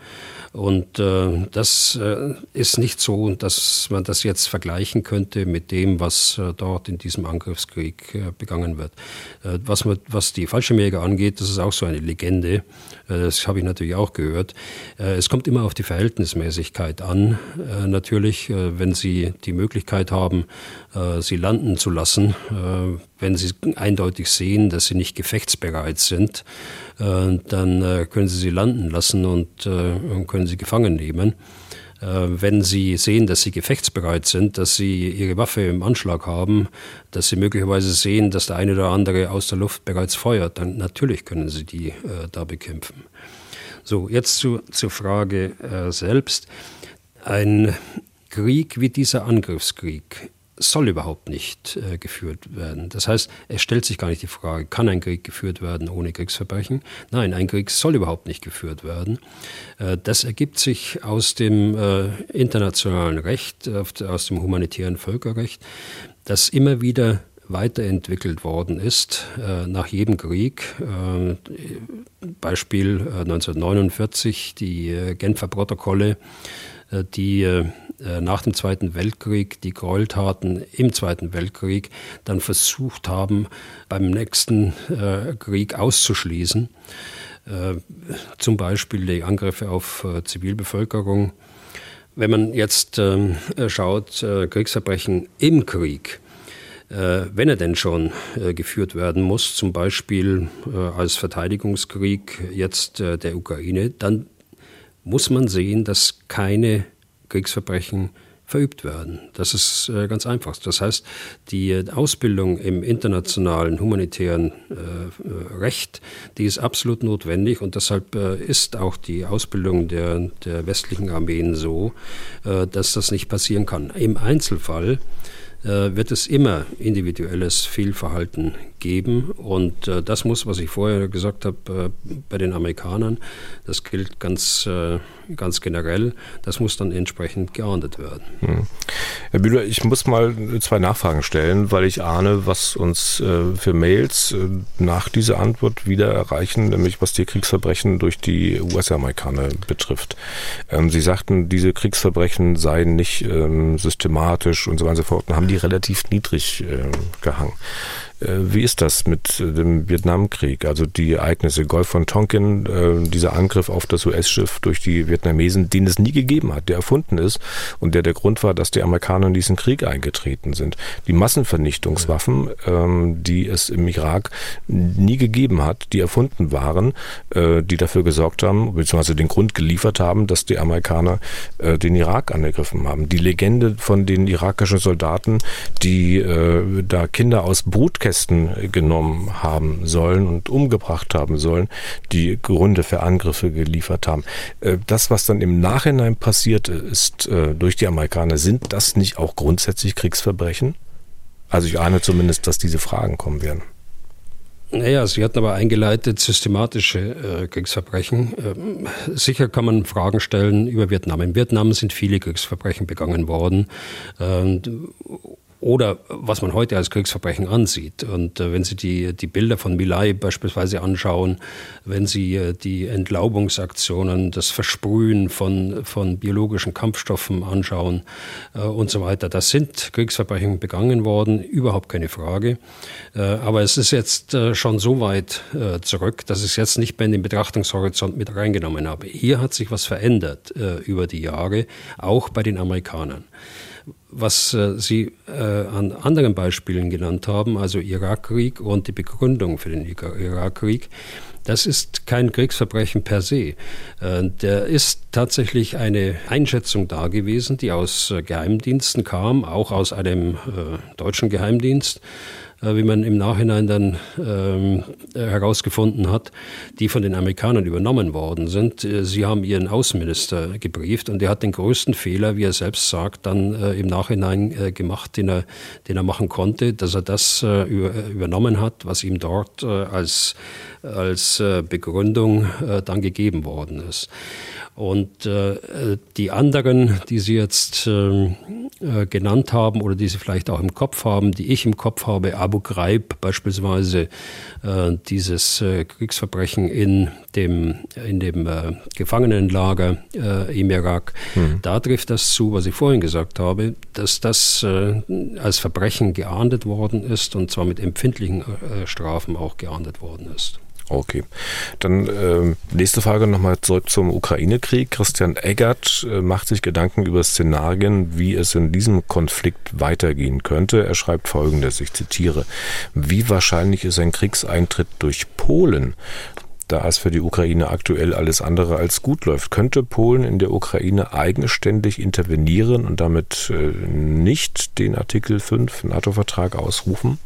Speaker 3: Und das ist nicht so, dass man das jetzt vergleichen könnte mit dem, was dort in diesem Angriffskrieg begangen wird. Was, was die Fallschirmjäger angeht, das ist auch so eine Legende. Das habe ich natürlich auch gehört. Es kommt immer auf die Verhältnismäßigkeit an. Natürlich, wenn Sie die Möglichkeit haben, äh, sie landen zu lassen, äh, wenn Sie eindeutig sehen, dass sie nicht gefechtsbereit sind, äh, dann können Sie sie landen lassen und können sie gefangen nehmen wenn Sie sehen, dass Sie gefechtsbereit sind, dass Sie Ihre Waffe im Anschlag haben, dass Sie möglicherweise sehen, dass der eine oder andere aus der Luft bereits feuert, dann natürlich können Sie die äh, da bekämpfen. So, jetzt zu, zur Frage äh, selbst. Ein Krieg wie dieser Angriffskrieg soll überhaupt nicht äh, geführt werden. Das heißt, es stellt sich gar nicht die Frage, kann ein Krieg geführt werden ohne Kriegsverbrechen? Nein, ein Krieg soll überhaupt nicht geführt werden. Äh, das ergibt sich aus dem äh, internationalen Recht, aus dem humanitären Völkerrecht, das immer wieder weiterentwickelt worden ist äh, nach jedem Krieg. Äh, Beispiel äh, 1949 die äh, Genfer Protokolle, äh, die äh, nach dem Zweiten Weltkrieg die Gräueltaten im Zweiten Weltkrieg dann versucht haben, beim nächsten Krieg auszuschließen. Zum Beispiel die Angriffe auf Zivilbevölkerung. Wenn man jetzt ähm, schaut, Kriegsverbrechen im Krieg, äh, wenn er denn schon äh, geführt werden muss, zum Beispiel äh, als Verteidigungskrieg jetzt der Ukraine, dann muss man sehen, dass keine Kriegsverbrechen verübt werden. Das ist äh, ganz einfach. Das heißt, die Ausbildung im internationalen humanitären äh, Recht, die ist absolut notwendig und deshalb äh, ist auch die Ausbildung der, der westlichen Armeen so, dass das nicht passieren kann. Im Einzelfall äh, wird es immer individuelles Fehlverhalten geben. Und äh, das muss, was ich vorher gesagt habe, äh, bei den Amerikanern, das gilt ganz, äh, ganz generell, das muss dann entsprechend geahndet werden. Hm.
Speaker 2: Herr Bühler, ich muss mal zwei Nachfragen stellen, weil ich ahne, was uns äh, für Mails äh, nach dieser Antwort wieder erreichen, nämlich was die Kriegsverbrechen durch die US-Amerikaner betrifft. Ähm, Sie sagten, diese Kriegsverbrechen seien nicht ähm, systematisch und so weiter und so fort und haben die relativ niedrig äh, gehangen. Äh, wie ist das mit äh, dem Vietnamkrieg? Also die Ereignisse Golf von Tonkin, äh, dieser Angriff auf das US-Schiff durch die Vietnamesen, den es nie gegeben hat, der erfunden ist und der der Grund war, dass die Amerikaner in diesen Krieg eingetreten sind. Die Massenvernichtungswaffen, ähm, die es im Irak nie gegeben hat, die erfunden waren, die dafür gesorgt haben, beziehungsweise den Grund geliefert haben, dass die Amerikaner den Irak angegriffen haben. Die Legende von den irakischen Soldaten, die da Kinder aus Brutkästen Briefkästen genommen haben sollen und umgebracht haben sollen, die Gründe für Angriffe geliefert haben. Äh, das, was dann im Nachhinein passiert ist äh, durch die Amerikaner, sind das nicht auch grundsätzlich Kriegsverbrechen? Also ich ahne zumindest, dass diese Fragen kommen werden.
Speaker 3: Naja, Sie hatten aber eingeleitet systematische äh, Kriegsverbrechen. Ähm, sicher kann man Fragen stellen über Vietnam. In Vietnam sind viele Kriegsverbrechen begangen worden. Ähm, oder was man heute als Kriegsverbrechen ansieht. Und äh, wenn Sie die, die Bilder von Milai beispielsweise anschauen, wenn Sie äh, die Entlaubungsaktionen, das Versprühen von, von biologischen Kampfstoffen anschauen äh, und so weiter, das sind Kriegsverbrechen begangen worden, überhaupt keine Frage. Äh, aber es ist jetzt äh, schon so weit äh, zurück, dass ich es jetzt nicht mehr in den Betrachtungshorizont mit reingenommen habe. Hier hat sich was verändert über die Jahre, auch bei den Amerikanern was äh, Sie äh, an anderen Beispielen genannt haben, also Irakkrieg und die Begründung für den Irakkrieg, das ist kein Kriegsverbrechen per se. Äh, der ist tatsächlich eine Einschätzung da gewesen, die aus äh, Geheimdiensten kam, auch aus einem äh, deutschen Geheimdienst wie man im Nachhinein dann ähm, äh, herausgefunden hat, die von den Amerikanern übernommen worden sind. Äh, sie haben ihren Außenminister gebrieft und er hat den größten Fehler, wie er selbst sagt, dann äh, im Nachhinein äh, gemacht, den er, den er machen konnte, dass er das äh, über, übernommen hat, was ihm dort als, als Begründung dann gegeben worden ist. Und äh, die anderen, die Sie jetzt äh, genannt haben oder die Sie vielleicht auch im Kopf haben, die ich im Kopf habe, Abu Ghraib beispielsweise, äh, dieses äh, Kriegsverbrechen in dem, in dem äh, Gefangenenlager äh, im Irak, mhm. da trifft das zu, was ich vorhin gesagt habe, dass das äh, als Verbrechen geahndet worden ist und zwar mit empfindlichen äh, Strafen auch geahndet worden ist.
Speaker 2: Okay. Dann äh, nächste Frage nochmal zurück zum Ukraine-Krieg. Christian Eggert äh, macht sich Gedanken über Szenarien, wie es in diesem Konflikt weitergehen könnte. Er schreibt folgendes, ich zitiere, wie wahrscheinlich ist ein Kriegseintritt durch Polen? Da es für die Ukraine aktuell alles andere als gut läuft. Könnte Polen in der Ukraine eigenständig intervenieren und damit äh, nicht den Artikel 5 NATO-Vertrag ausrufen?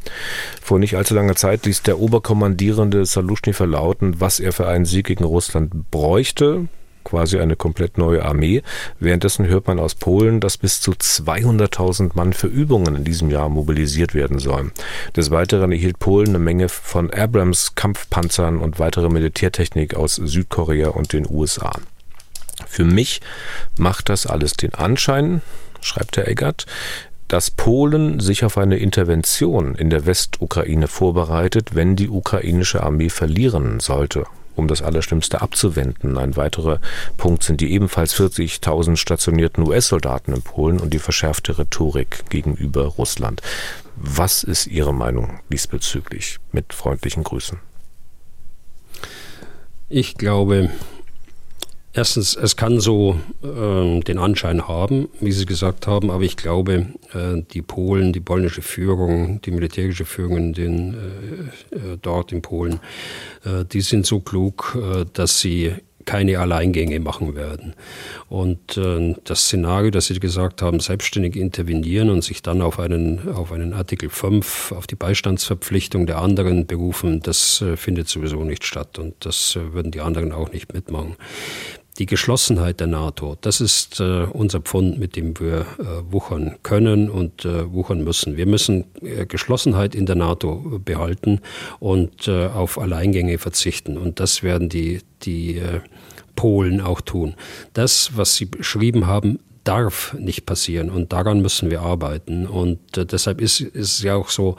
Speaker 2: Vor nicht allzu langer Zeit ließ der Oberkommandierende Saluschny verlauten, was er für einen Sieg gegen Russland bräuchte quasi eine komplett neue Armee. Währenddessen hört man aus Polen, dass bis zu 200.000 Mann für Übungen in diesem Jahr mobilisiert werden sollen. Des Weiteren erhielt Polen eine Menge von Abrams Kampfpanzern und weitere Militärtechnik aus Südkorea und den USA. Für mich macht das alles den Anschein, schreibt Herr Eggert, dass Polen sich auf eine Intervention in der Westukraine vorbereitet, wenn die ukrainische Armee verlieren sollte um das Allerschlimmste abzuwenden. Ein weiterer Punkt sind die ebenfalls 40.000 stationierten US-Soldaten in Polen und die verschärfte Rhetorik gegenüber Russland. Was ist Ihre Meinung diesbezüglich? Mit freundlichen Grüßen.
Speaker 3: Ich glaube, Erstens, es kann so äh, den Anschein haben, wie Sie gesagt haben, aber ich glaube, äh, die Polen, die polnische Führung, die militärische Führung in den, äh, äh dort in Polen, äh, die sind so klug, äh, dass sie keine Alleingänge machen werden. Und äh, das Szenario, das Sie gesagt haben, selbstständig intervenieren und sich dann auf einen, auf einen Artikel 5, auf die Beistandsverpflichtung der anderen berufen, das äh, findet sowieso nicht statt und das äh, würden die anderen auch nicht mitmachen die Geschlossenheit der NATO, das ist äh, unser Pfund, mit dem wir äh, wuchern können und äh, wuchern müssen. Wir müssen äh, Geschlossenheit in der NATO behalten und äh, auf Alleingänge verzichten. Und das werden die, die äh, Polen auch tun. Das, was Sie beschrieben haben, darf nicht passieren und daran müssen wir arbeiten. Und deshalb ist, ist es ja auch so,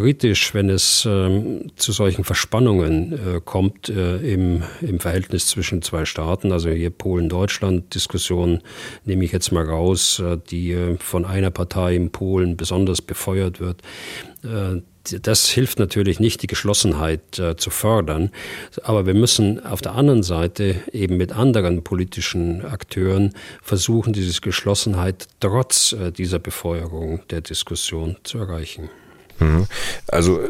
Speaker 3: kritisch, wenn es ähm, zu solchen Verspannungen äh, kommt äh, im, im Verhältnis zwischen zwei Staaten. Also hier Polen-Deutschland-Diskussion nehme ich jetzt mal raus, äh, die äh, von einer Partei in Polen besonders befeuert wird äh, das hilft natürlich nicht, die Geschlossenheit äh, zu fördern. Aber wir müssen auf der anderen Seite eben mit anderen politischen Akteuren versuchen, diese Geschlossenheit trotz äh, dieser Befeuerung der Diskussion zu erreichen.
Speaker 2: Mhm. Also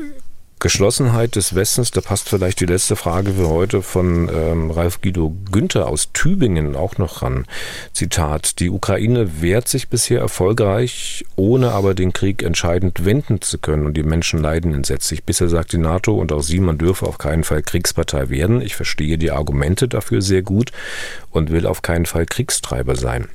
Speaker 2: Geschlossenheit des Westens, da passt vielleicht die letzte Frage für heute von ähm, Ralf Guido Günther aus Tübingen auch noch ran. Zitat, die Ukraine wehrt sich bisher erfolgreich, ohne aber den Krieg entscheidend wenden zu können und die Menschen leiden entsetzlich. Bisher sagt die NATO und auch sie, man dürfe auf keinen Fall Kriegspartei werden. Ich verstehe die Argumente dafür sehr gut und will auf keinen Fall Kriegstreiber sein.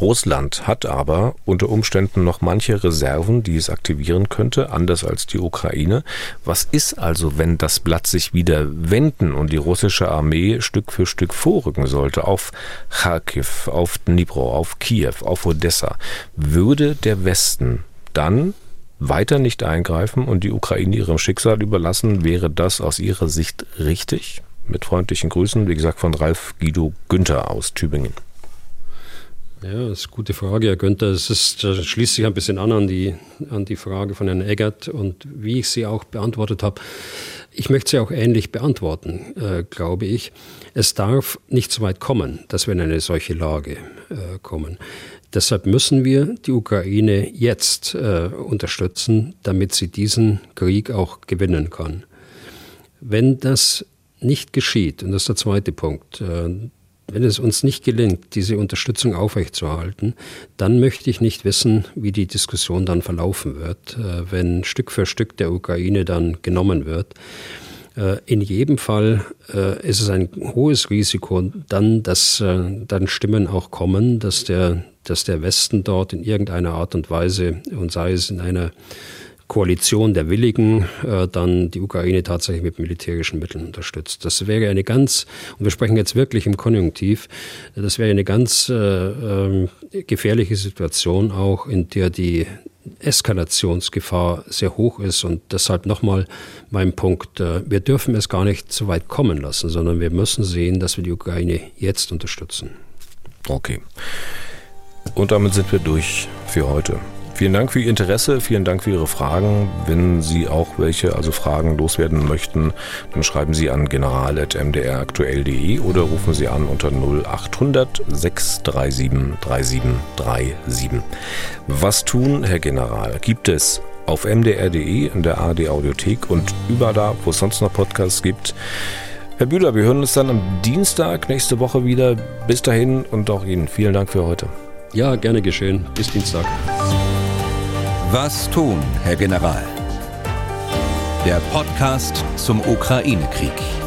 Speaker 2: Russland hat aber unter Umständen noch manche Reserven, die es aktivieren könnte, anders als die Ukraine. Was ist also, wenn das Blatt sich wieder wenden und die russische Armee Stück für Stück vorrücken sollte auf Kharkiv, auf Dnipro, auf Kiew, auf Odessa? Würde der Westen dann weiter nicht eingreifen und die Ukraine ihrem Schicksal überlassen? Wäre das aus Ihrer Sicht richtig? Mit freundlichen Grüßen, wie gesagt, von Ralf Guido Günther aus Tübingen.
Speaker 3: Ja, das ist eine gute Frage, Herr Günther. Es ist, das schließt sich ein bisschen an an die, an die Frage von Herrn Eggert und wie ich sie auch beantwortet habe. Ich möchte sie auch ähnlich beantworten, äh, glaube ich. Es darf nicht so weit kommen, dass wir in eine solche Lage äh, kommen. Deshalb müssen wir die Ukraine jetzt äh, unterstützen, damit sie diesen Krieg auch gewinnen kann. Wenn das nicht geschieht, und das ist der zweite Punkt, äh, wenn es uns nicht gelingt, diese Unterstützung aufrechtzuerhalten, dann möchte ich nicht wissen, wie die Diskussion dann verlaufen wird, äh, wenn Stück für Stück der Ukraine dann genommen wird. Äh, in jedem Fall äh, ist es ein hohes Risiko, dann, dass dann Stimmen auch kommen, dass der, dass der Westen dort in irgendeiner Art und Weise, und sei es in einer Koalition der Willigen äh, dann die Ukraine tatsächlich mit militärischen Mitteln unterstützt. Das wäre eine ganz, und wir sprechen jetzt wirklich im Konjunktiv, das wäre eine ganz äh, äh, gefährliche Situation auch, in der die Eskalationsgefahr sehr hoch ist und deshalb nochmal mein Punkt, äh, wir dürfen es gar nicht so weit kommen lassen, sondern wir müssen sehen, dass wir die Ukraine jetzt unterstützen.
Speaker 2: Okay. Und damit sind wir durch für heute. Vielen Dank für Ihr Interesse, vielen Dank für Ihre Fragen. Wenn Sie auch welche, also Fragen loswerden möchten, dann schreiben Sie an general.mdraktuell.de oder rufen Sie an unter 0800 637 3737. Was tun, Herr General, gibt es auf mdr.de, in der ARD Audiothek und überall da, wo es sonst noch Podcasts gibt. Herr Bühler, wir hören uns dann am Dienstag nächste Woche wieder. Bis dahin und auch Ihnen vielen Dank für heute.
Speaker 3: Ja, gerne geschehen. Bis Dienstag.
Speaker 1: Was tun, Herr General? Der Podcast zum Ukraine-Krieg.